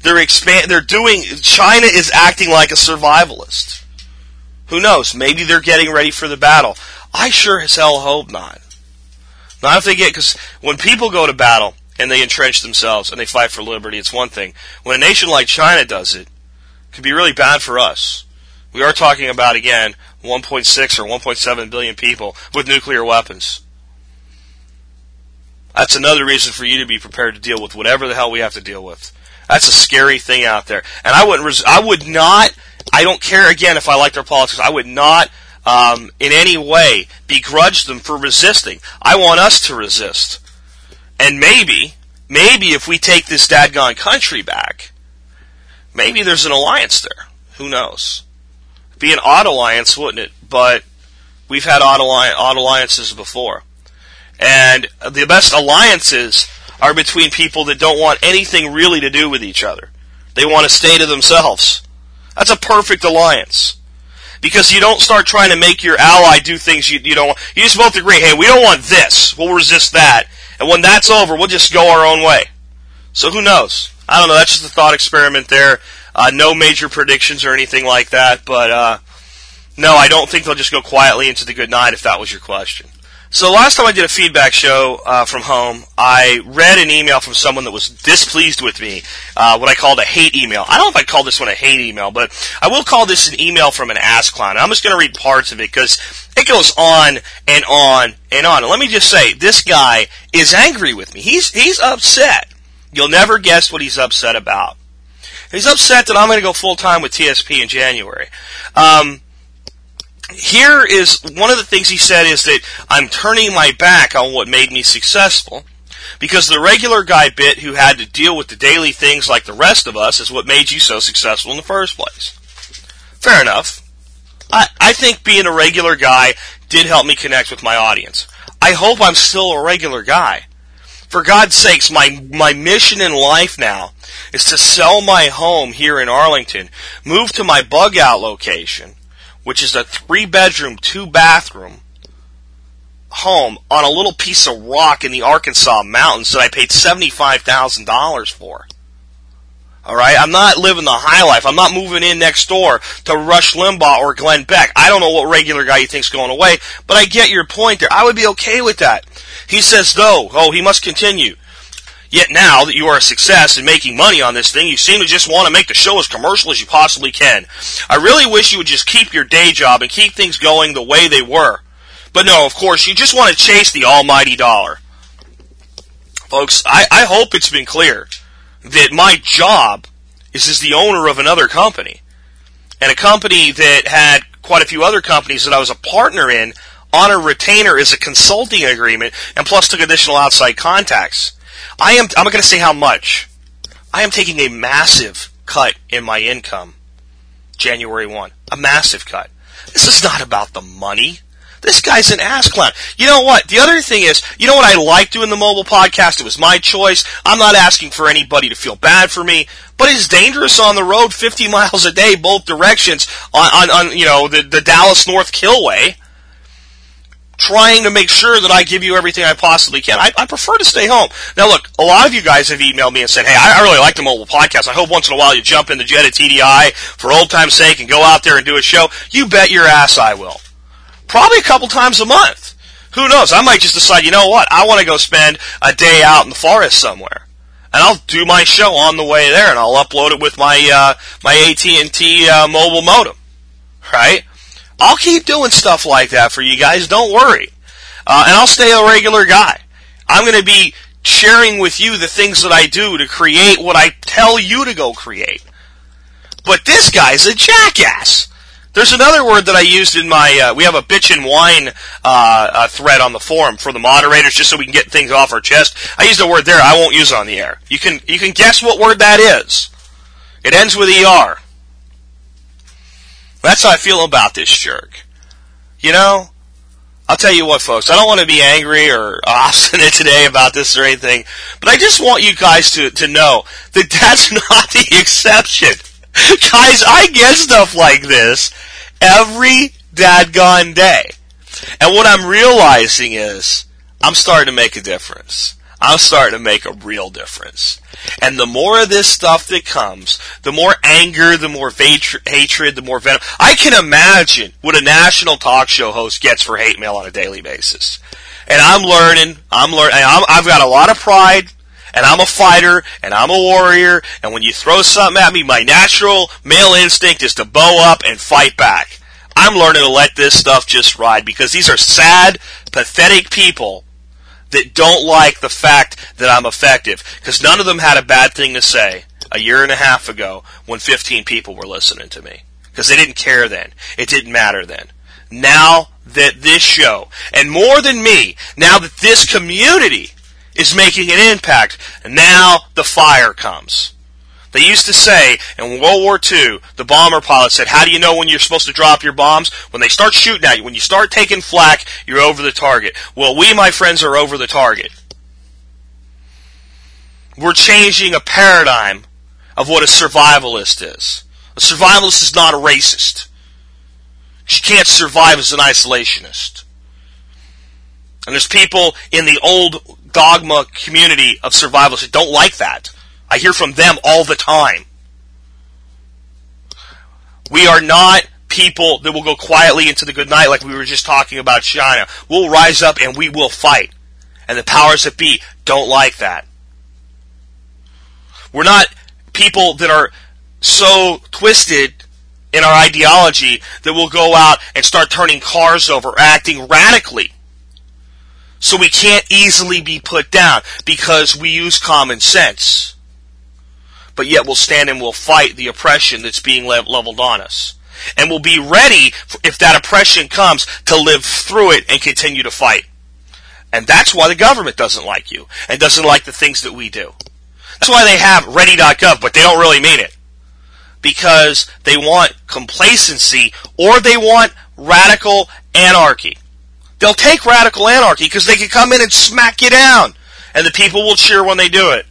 They're expand, they're doing, China is acting like a survivalist. Who knows? Maybe they're getting ready for the battle. I sure as hell hope not. Not if they get, because when people go to battle and they entrench themselves and they fight for liberty, it's one thing. When a nation like China does it, it can be really bad for us. We are talking about, again, 1.6 or 1.7 billion people with nuclear weapons. That's another reason for you to be prepared to deal with whatever the hell we have to deal with. That's a scary thing out there. And I wouldn't, res- I would not, I don't care again if I like their politics, I would not um, in any way begrudge them for resisting. I want us to resist. And maybe, maybe if we take this dadgone country back, maybe there's an alliance there. Who knows? Be an odd alliance, wouldn't it? But we've had odd, alli- odd alliances before. And the best alliances are between people that don't want anything really to do with each other. They want to stay to themselves. That's a perfect alliance. Because you don't start trying to make your ally do things you, you don't want. You just both agree, hey, we don't want this. We'll resist that. And when that's over, we'll just go our own way. So who knows? I don't know. That's just a thought experiment there. Uh, no major predictions or anything like that. But, uh, no, I don't think they'll just go quietly into the good night if that was your question. So last time I did a feedback show uh, from home, I read an email from someone that was displeased with me, uh, what I called a hate email. I don't know if I'd call this one a hate email, but I will call this an email from an ass clown. I'm just going to read parts of it because it goes on and on and on. And let me just say, this guy is angry with me. He's he's upset. You'll never guess what he's upset about. He's upset that I'm going to go full time with TSP in January. Um, here is one of the things he said is that I'm turning my back on what made me successful because the regular guy bit who had to deal with the daily things like the rest of us is what made you so successful in the first place. Fair enough. I, I think being a regular guy did help me connect with my audience. I hope I'm still a regular guy. For God's sakes, my, my mission in life now is to sell my home here in Arlington, move to my bug out location, which is a three bedroom, two bathroom home on a little piece of rock in the Arkansas mountains that I paid $75,000 for. Alright, I'm not living the high life. I'm not moving in next door to Rush Limbaugh or Glenn Beck. I don't know what regular guy you think's going away, but I get your point there. I would be okay with that. He says though, oh, he must continue. Yet now that you are a success in making money on this thing, you seem to just want to make the show as commercial as you possibly can. I really wish you would just keep your day job and keep things going the way they were. But no, of course, you just want to chase the almighty dollar. Folks, I, I hope it's been clear that my job is as the owner of another company. And a company that had quite a few other companies that I was a partner in on a retainer as a consulting agreement and plus took additional outside contacts. I am, I'm not going to say how much. I am taking a massive cut in my income January 1. A massive cut. This is not about the money. This guy's an ass clown. You know what? The other thing is, you know what I like doing the mobile podcast? It was my choice. I'm not asking for anybody to feel bad for me, but it's dangerous on the road 50 [LAUGHS] miles a day, both directions on, on, on you know, the, the Dallas North Killway trying to make sure that I give you everything I possibly can. I, I, prefer to stay home. Now, look, a lot of you guys have emailed me and said, "Hey, I, I really like the mobile podcast. I hope once in a while you jump in the Jetta TDI for old time's sake and go out there and do a show." You bet your ass I will. Probably a couple times a month. Who knows? I might just decide, you know what? I want to go spend a day out in the forest somewhere. And I'll do my show on the way there and I'll upload it with my, uh, my AT&T, uh, mobile modem. Right? I'll keep doing stuff like that for you guys. Don't worry. Uh, and I'll stay a regular guy. I'm going to be sharing with you the things that I do to create what I tell you to go create. But this guy's a jackass. There's another word that I used in my. Uh, we have a bitch and whine uh, uh, thread on the forum for the moderators, just so we can get things off our chest. I used a word there. I won't use it on the air. You can you can guess what word that is. It ends with er. That's how I feel about this jerk. You know, I'll tell you what, folks. I don't want to be angry or [LAUGHS] obstinate today about this or anything, but I just want you guys to to know that [LAUGHS] that's not the exception. [LAUGHS] Guys, I get stuff like this every dadgone day. And what I'm realizing is I'm starting to make a difference. I'm starting to make a real difference. And the more of this stuff that comes, the more anger, the more hatred, the more venom. I can imagine what a national talk show host gets for hate mail on a daily basis. And I'm learning, I'm learning, i have got a lot of pride, and I'm a fighter, and I'm a warrior, and when you throw something at me, my natural male instinct is to bow up and fight back. I'm learning to let this stuff just ride because these are sad, pathetic people that don't like the fact that I'm effective because none of them had a bad thing to say a year and a half ago when 15 people were listening to me because they didn't care then. It didn't matter then. Now that this show, and more than me, now that this community is making an impact, now the fire comes. They used to say in World War II, the bomber pilot said, How do you know when you're supposed to drop your bombs? When they start shooting at you, when you start taking flak, you're over the target. Well, we, my friends, are over the target. We're changing a paradigm of what a survivalist is. A survivalist is not a racist. She can't survive as an isolationist. And there's people in the old dogma community of survivalists that don't like that. I hear from them all the time. We are not people that will go quietly into the good night like we were just talking about China. We'll rise up and we will fight. And the powers that be don't like that. We're not people that are so twisted in our ideology that we'll go out and start turning cars over, acting radically. So we can't easily be put down because we use common sense but yet we'll stand and we'll fight the oppression that's being leveled on us. And we'll be ready, if that oppression comes, to live through it and continue to fight. And that's why the government doesn't like you and doesn't like the things that we do. That's why they have ready.gov, but they don't really mean it. Because they want complacency or they want radical anarchy. They'll take radical anarchy because they can come in and smack you down. And the people will cheer when they do it.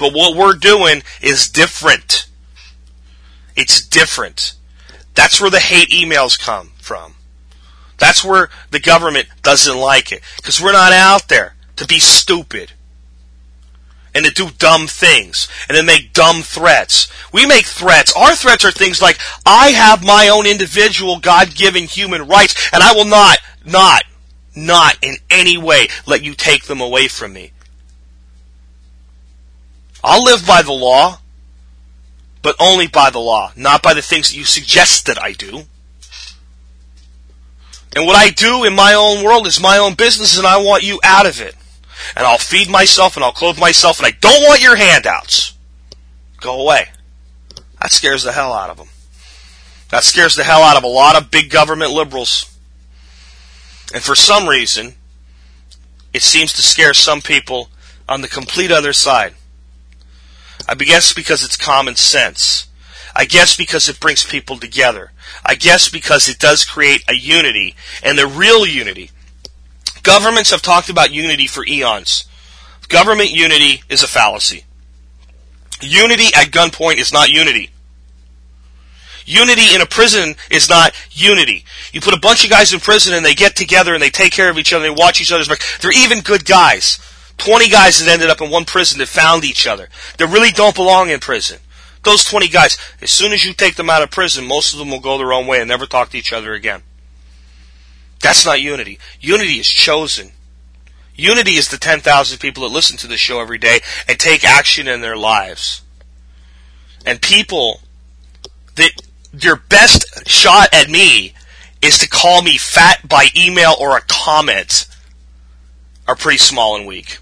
But what we're doing is different. It's different. That's where the hate emails come from. That's where the government doesn't like it. Because we're not out there to be stupid. And to do dumb things. And to make dumb threats. We make threats. Our threats are things like, I have my own individual God-given human rights, and I will not, not, not in any way let you take them away from me. I'll live by the law, but only by the law, not by the things that you suggest that I do. And what I do in my own world is my own business, and I want you out of it. And I'll feed myself and I'll clothe myself, and I don't want your handouts. Go away. That scares the hell out of them. That scares the hell out of a lot of big government liberals. And for some reason, it seems to scare some people on the complete other side. I guess because it's common sense. I guess because it brings people together. I guess because it does create a unity, and the real unity. Governments have talked about unity for eons. Government unity is a fallacy. Unity at gunpoint is not unity. Unity in a prison is not unity. You put a bunch of guys in prison and they get together and they take care of each other, they watch each other's back. They're even good guys. 20 guys that ended up in one prison that found each other. That really don't belong in prison. Those 20 guys, as soon as you take them out of prison, most of them will go their own way and never talk to each other again. That's not unity. Unity is chosen. Unity is the 10,000 people that listen to this show every day and take action in their lives. And people that your best shot at me is to call me fat by email or a comment are pretty small and weak.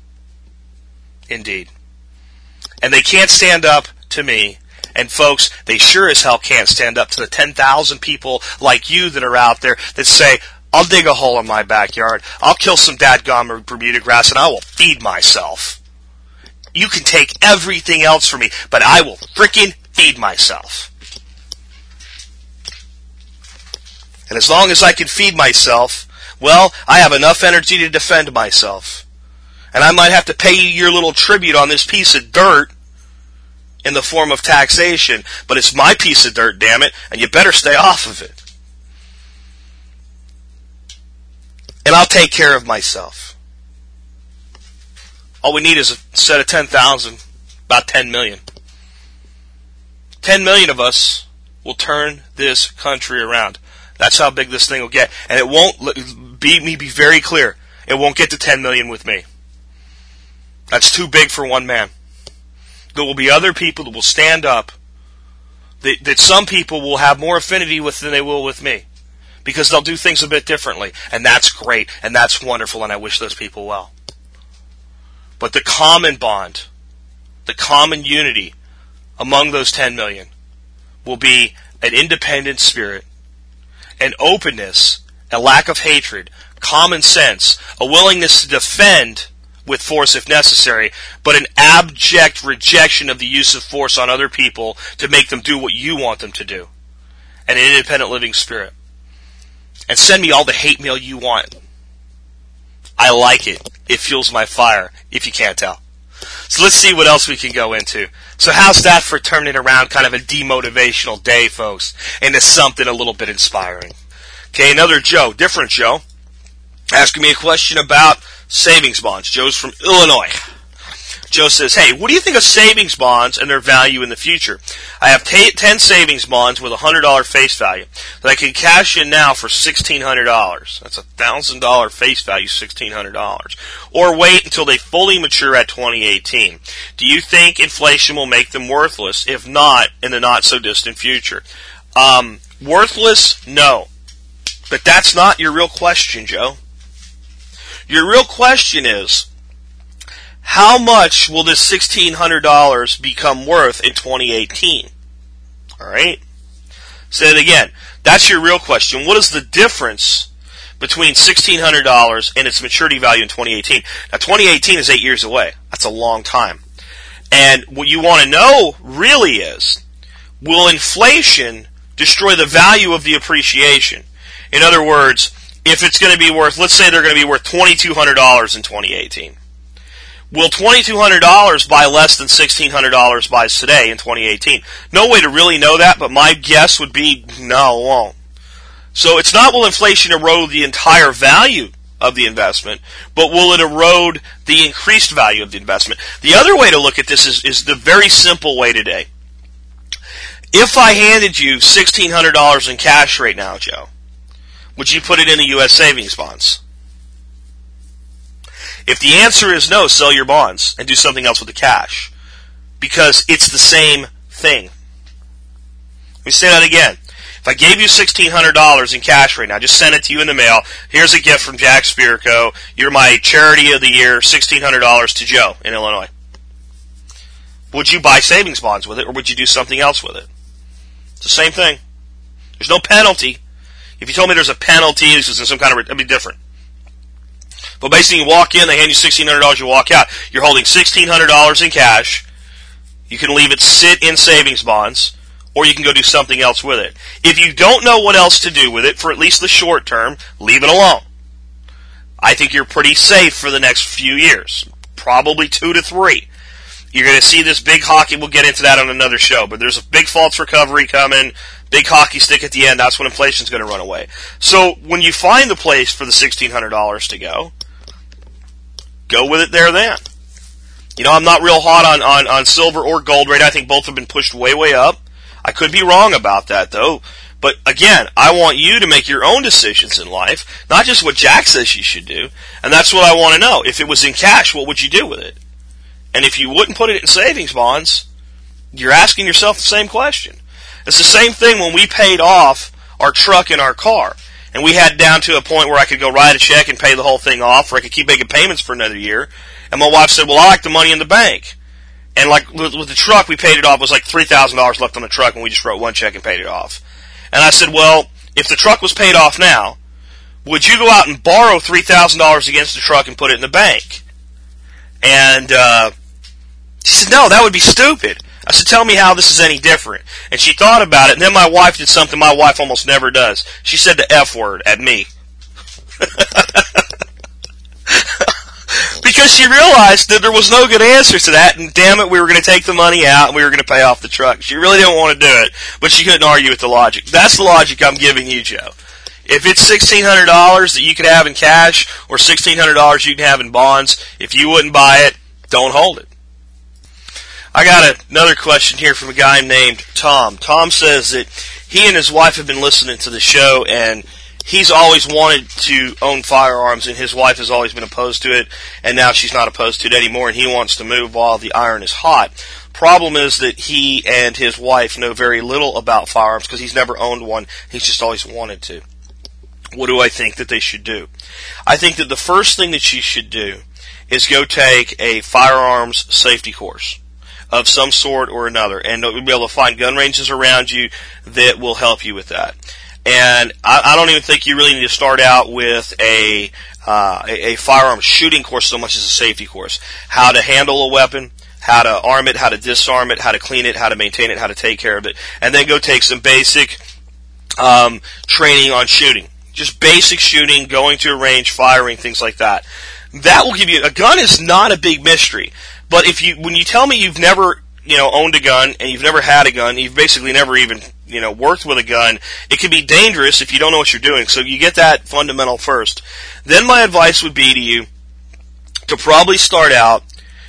Indeed. And they can't stand up to me. And folks, they sure as hell can't stand up to the 10,000 people like you that are out there that say, I'll dig a hole in my backyard. I'll kill some dadgum Bermuda grass and I will feed myself. You can take everything else from me, but I will freaking feed myself. And as long as I can feed myself, well, I have enough energy to defend myself. And I might have to pay you your little tribute on this piece of dirt in the form of taxation, but it's my piece of dirt, damn it, and you better stay off of it. And I'll take care of myself. All we need is a set of 10,000, about 10 million. 10 million of us will turn this country around. That's how big this thing will get. And it won't, be, me be very clear, it won't get to 10 million with me. That's too big for one man. There will be other people that will stand up that, that some people will have more affinity with than they will with me. Because they'll do things a bit differently. And that's great. And that's wonderful. And I wish those people well. But the common bond, the common unity among those 10 million will be an independent spirit, an openness, a lack of hatred, common sense, a willingness to defend with force if necessary, but an abject rejection of the use of force on other people to make them do what you want them to do. And an independent living spirit. And send me all the hate mail you want. I like it. It fuels my fire, if you can't tell. So let's see what else we can go into. So how's that for turning around kind of a demotivational day, folks, into something a little bit inspiring? Okay, another Joe, different Joe, asking me a question about savings bonds. Joe's from Illinois. Joe says, Hey, what do you think of savings bonds and their value in the future? I have t- 10 savings bonds with a $100 face value that I can cash in now for $1,600. That's a $1,000 face value, $1,600. Or wait until they fully mature at 2018. Do you think inflation will make them worthless? If not, in the not so distant future? Um, worthless? No. But that's not your real question, Joe. Your real question is, how much will this $1,600 become worth in 2018? Alright? Say it again. That's your real question. What is the difference between $1,600 and its maturity value in 2018? Now, 2018 is eight years away. That's a long time. And what you want to know really is, will inflation destroy the value of the appreciation? In other words, if it's going to be worth, let's say they're going to be worth $2,200 in 2018. Will $2,200 buy less than $1,600 buys today in 2018? No way to really know that, but my guess would be no, it won't. So it's not will inflation erode the entire value of the investment, but will it erode the increased value of the investment? The other way to look at this is, is the very simple way today. If I handed you $1,600 in cash right now, Joe, would you put it in the U.S. savings bonds? If the answer is no, sell your bonds and do something else with the cash. Because it's the same thing. Let me say that again. If I gave you $1,600 in cash right now, just send it to you in the mail. Here's a gift from Jack Spirko. You're my charity of the year, $1,600 to Joe in Illinois. Would you buy savings bonds with it or would you do something else with it? It's the same thing. There's no penalty. If you told me there's a penalty, this is some kind of, it'd be different. But basically, you walk in, they hand you $1,600, you walk out. You're holding $1,600 in cash. You can leave it sit in savings bonds, or you can go do something else with it. If you don't know what else to do with it for at least the short term, leave it alone. I think you're pretty safe for the next few years. Probably two to three. You're going to see this big hockey. We'll get into that on another show, but there's a big false recovery coming big hockey stick at the end, that's when inflation's going to run away. So when you find the place for the $1,600 to go, go with it there then. You know, I'm not real hot on, on, on silver or gold right. I think both have been pushed way, way up. I could be wrong about that though. But again, I want you to make your own decisions in life, not just what Jack says you should do. And that's what I want to know. If it was in cash, what would you do with it? And if you wouldn't put it in savings bonds, you're asking yourself the same question. It's the same thing when we paid off our truck and our car. And we had down to a point where I could go write a check and pay the whole thing off, or I could keep making payments for another year. And my wife said, well, I like the money in the bank. And like with, with the truck, we paid it off. It was like $3,000 left on the truck and we just wrote one check and paid it off. And I said, well, if the truck was paid off now, would you go out and borrow $3,000 against the truck and put it in the bank? And, uh, she said, no, that would be stupid. I said, tell me how this is any different. And she thought about it, and then my wife did something my wife almost never does. She said the F word at me. [LAUGHS] because she realized that there was no good answer to that, and damn it, we were going to take the money out and we were going to pay off the truck. She really didn't want to do it, but she couldn't argue with the logic. That's the logic I'm giving you, Joe. If it's sixteen hundred dollars that you could have in cash or sixteen hundred dollars you can have in bonds, if you wouldn't buy it, don't hold it. I got another question here from a guy named Tom. Tom says that he and his wife have been listening to the show and he's always wanted to own firearms and his wife has always been opposed to it and now she's not opposed to it anymore and he wants to move while the iron is hot. Problem is that he and his wife know very little about firearms because he's never owned one. He's just always wanted to. What do I think that they should do? I think that the first thing that you should do is go take a firearms safety course of some sort or another, and you'll be able to find gun ranges around you that will help you with that. And I, I don't even think you really need to start out with a, uh, a, a firearm shooting course so much as a safety course. How to handle a weapon, how to arm it, how to disarm it, how to clean it, how to maintain it, how to take care of it, and then go take some basic um, training on shooting. Just basic shooting, going to a range, firing, things like that. That will give you a gun is not a big mystery. But if you, when you tell me you've never, you know, owned a gun and you've never had a gun, you've basically never even, you know, worked with a gun, it can be dangerous if you don't know what you're doing. So you get that fundamental first. Then my advice would be to you to probably start out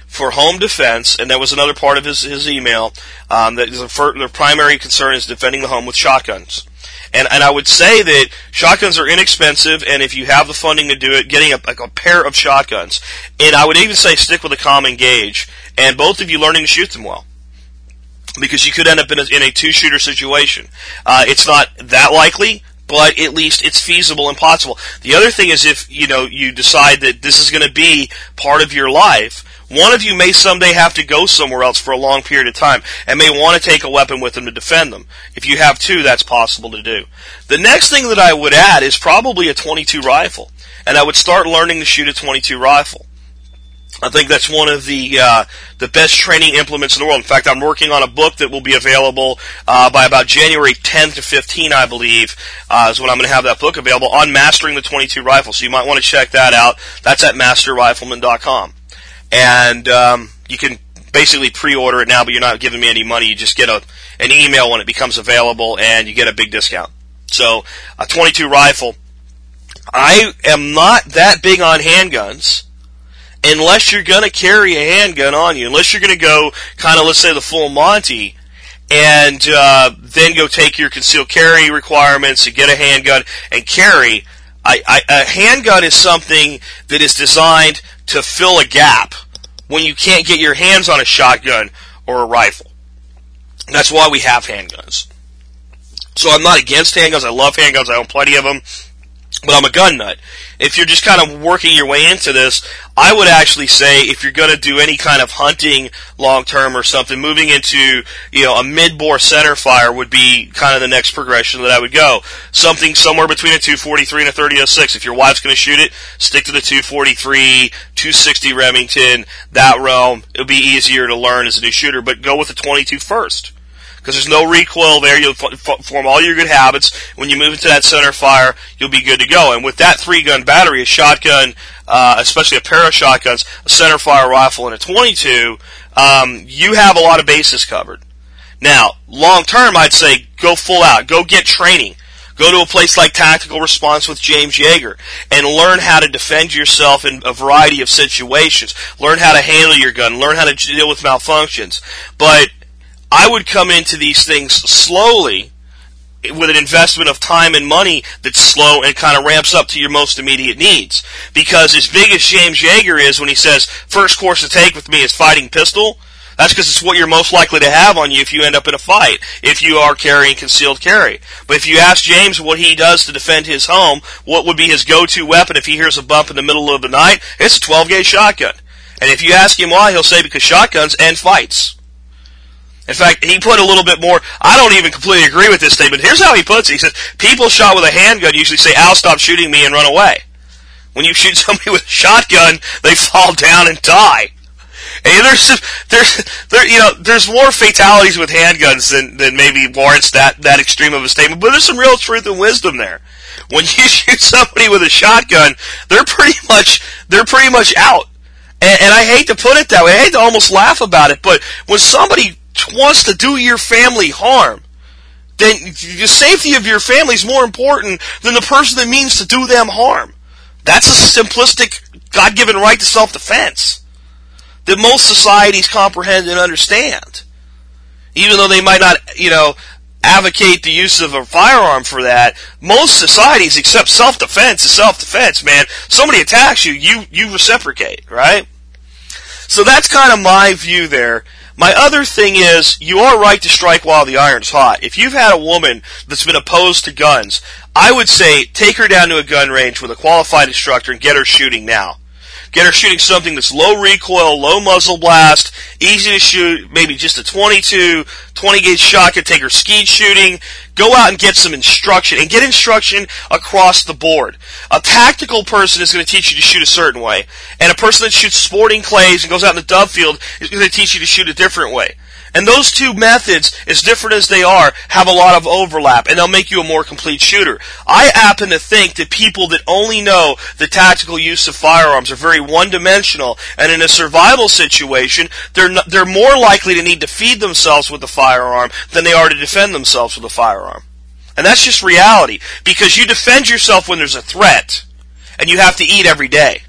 for home defense, and that was another part of his, his email, um, that the, the primary concern is defending the home with shotguns. And, and I would say that shotguns are inexpensive, and if you have the funding to do it, getting a, like a pair of shotguns. And I would even say stick with a common gauge, and both of you learning to shoot them well. Because you could end up in a, in a two shooter situation. Uh, it's not that likely, but at least it's feasible and possible. The other thing is if, you know, you decide that this is going to be part of your life, one of you may someday have to go somewhere else for a long period of time and may want to take a weapon with them to defend them. If you have two, that's possible to do. The next thing that I would add is probably a 22 rifle. And I would start learning to shoot a 22 rifle. I think that's one of the uh, the best training implements in the world. In fact, I'm working on a book that will be available uh, by about January 10 to 15, I believe, uh, is when I'm going to have that book available on mastering the 22 rifle. So you might want to check that out. That's at masterrifleman.com and um, you can basically pre-order it now, but you're not giving me any money. You just get a an email when it becomes available, and you get a big discount. So a 22 rifle. I am not that big on handguns unless you're going to carry a handgun on you, unless you're going to go kind of, let's say, the full Monty, and uh, then go take your concealed carry requirements and get a handgun and carry. I, I, a handgun is something that is designed to fill a gap when you can't get your hands on a shotgun or a rifle. That's why we have handguns. So I'm not against handguns. I love handguns. I own plenty of them but I'm a gun nut. If you're just kind of working your way into this, I would actually say if you're going to do any kind of hunting long term or something, moving into you know a mid bore center fire would be kind of the next progression that I would go. Something somewhere between a 243 and a 3006. If your wife's going to shoot it, stick to the 243, 260 Remington, that realm. It'll be easier to learn as a new shooter, but go with the 22 first because there's no recoil there. You'll f- form all your good habits. When you move into that center fire, you'll be good to go. And with that three gun battery, a shotgun, uh, especially a pair of shotguns, a center fire rifle, and a 22, um, you have a lot of bases covered. Now, long term, I'd say go full out. Go get training. Go to a place like Tactical Response with James Yeager and learn how to defend yourself in a variety of situations. Learn how to handle your gun. Learn how to deal with malfunctions. But I would come into these things slowly with an investment of time and money that's slow and kind of ramps up to your most immediate needs. Because as big as James Yeager is when he says, first course to take with me is fighting pistol, that's because it's what you're most likely to have on you if you end up in a fight, if you are carrying concealed carry. But if you ask James what he does to defend his home, what would be his go-to weapon if he hears a bump in the middle of the night, it's a 12 gauge shotgun. And if you ask him why, he'll say because shotguns end fights. In fact, he put a little bit more. I don't even completely agree with this statement. Here's how he puts it. He says, people shot with a handgun usually say, Al, stop shooting me and run away. When you shoot somebody [LAUGHS] with a shotgun, they fall down and die. And there's, there's, there, you know, there's more fatalities with handguns than, than maybe warrants that, that extreme of a statement, but there's some real truth and wisdom there. When [LAUGHS] you shoot somebody with a shotgun, they're pretty much, they're pretty much out. And, and I hate to put it that way. I hate to almost laugh about it, but when somebody wants to do your family harm, then the safety of your family is more important than the person that means to do them harm. That's a simplistic, God-given right to self-defense that most societies comprehend and understand. Even though they might not, you know, advocate the use of a firearm for that, most societies accept self-defense as self-defense, man. Somebody attacks you, you, you reciprocate, right? So that's kind of my view there. My other thing is, you are right to strike while the iron's hot. If you've had a woman that's been opposed to guns, I would say take her down to a gun range with a qualified instructor and get her shooting now. Get her shooting something that's low recoil, low muzzle blast, easy to shoot, maybe just a 22, 20 gauge shotgun, take her skeet shooting, go out and get some instruction, and get instruction across the board. A tactical person is going to teach you to shoot a certain way, and a person that shoots sporting clays and goes out in the dove field is going to teach you to shoot a different way. And those two methods, as different as they are, have a lot of overlap, and they'll make you a more complete shooter. I happen to think that people that only know the tactical use of firearms are very one-dimensional, and in a survival situation, they're not, they're more likely to need to feed themselves with a firearm than they are to defend themselves with a firearm. And that's just reality, because you defend yourself when there's a threat, and you have to eat every day.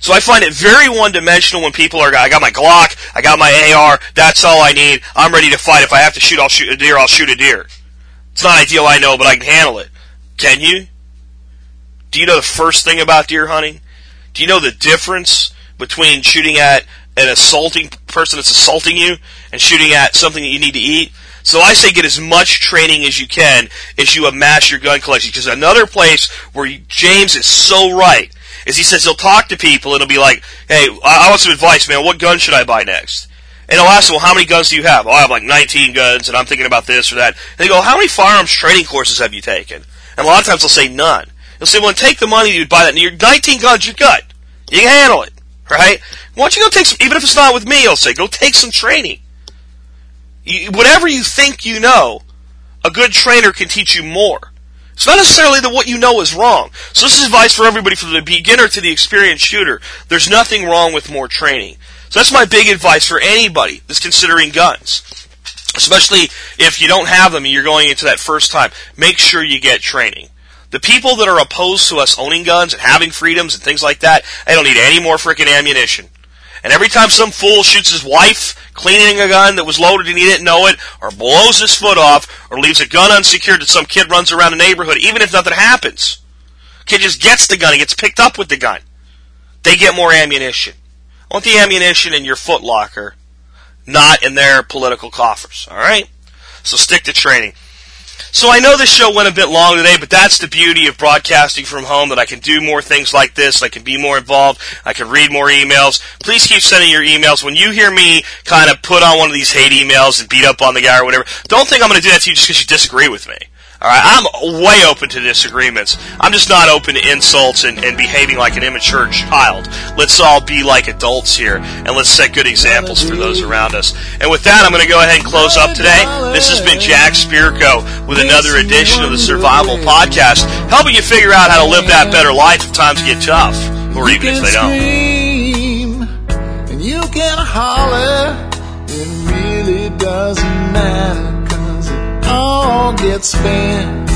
So I find it very one-dimensional when people are, I got my Glock, I got my AR, that's all I need, I'm ready to fight. If I have to shoot, I'll shoot a deer, I'll shoot a deer. It's not ideal, I know, but I can handle it. Can you? Do you know the first thing about deer hunting? Do you know the difference between shooting at an assaulting person that's assaulting you and shooting at something that you need to eat? So I say get as much training as you can as you amass your gun collection. Because another place where James is so right is he says he'll talk to people and he'll be like, hey, I, want some advice, man. What gun should I buy next? And I'll ask them, well, how many guns do you have? Oh, I have like 19 guns and I'm thinking about this or that. And they go, how many firearms training courses have you taken? And a lot of times they'll say none. They'll say, well, take the money you'd buy that. And your 19 guns, you're good. You can handle it. Right? Why don't you go take some, even if it's not with me, I'll say, go take some training. You, whatever you think you know, a good trainer can teach you more. It's not necessarily that what you know is wrong. So this is advice for everybody from the beginner to the experienced shooter. There's nothing wrong with more training. So that's my big advice for anybody that's considering guns. Especially if you don't have them and you're going into that first time. Make sure you get training. The people that are opposed to us owning guns and having freedoms and things like that, they don't need any more freaking ammunition. And every time some fool shoots his wife cleaning a gun that was loaded and he didn't know it, or blows his foot off, or leaves a gun unsecured that some kid runs around the neighborhood, even if nothing happens, kid just gets the gun, he gets picked up with the gun. They get more ammunition. I want the ammunition in your footlocker, not in their political coffers. All right? So stick to training. So I know this show went a bit long today, but that's the beauty of broadcasting from home that I can do more things like this. I can be more involved. I can read more emails. Please keep sending your emails. When you hear me kind of put on one of these hate emails and beat up on the guy or whatever, don't think I'm going to do that to you just because you disagree with me. All right, I'm way open to disagreements. I'm just not open to insults and, and behaving like an immature child. Let's all be like adults here, and let's set good examples for those around us. And with that, I'm going to go ahead and close up today. This has been Jack Spirko with another edition of the Survival Podcast, helping you figure out how to live that better life if times get tough, or even if they don't. And you can holler, it really doesn't all gets spent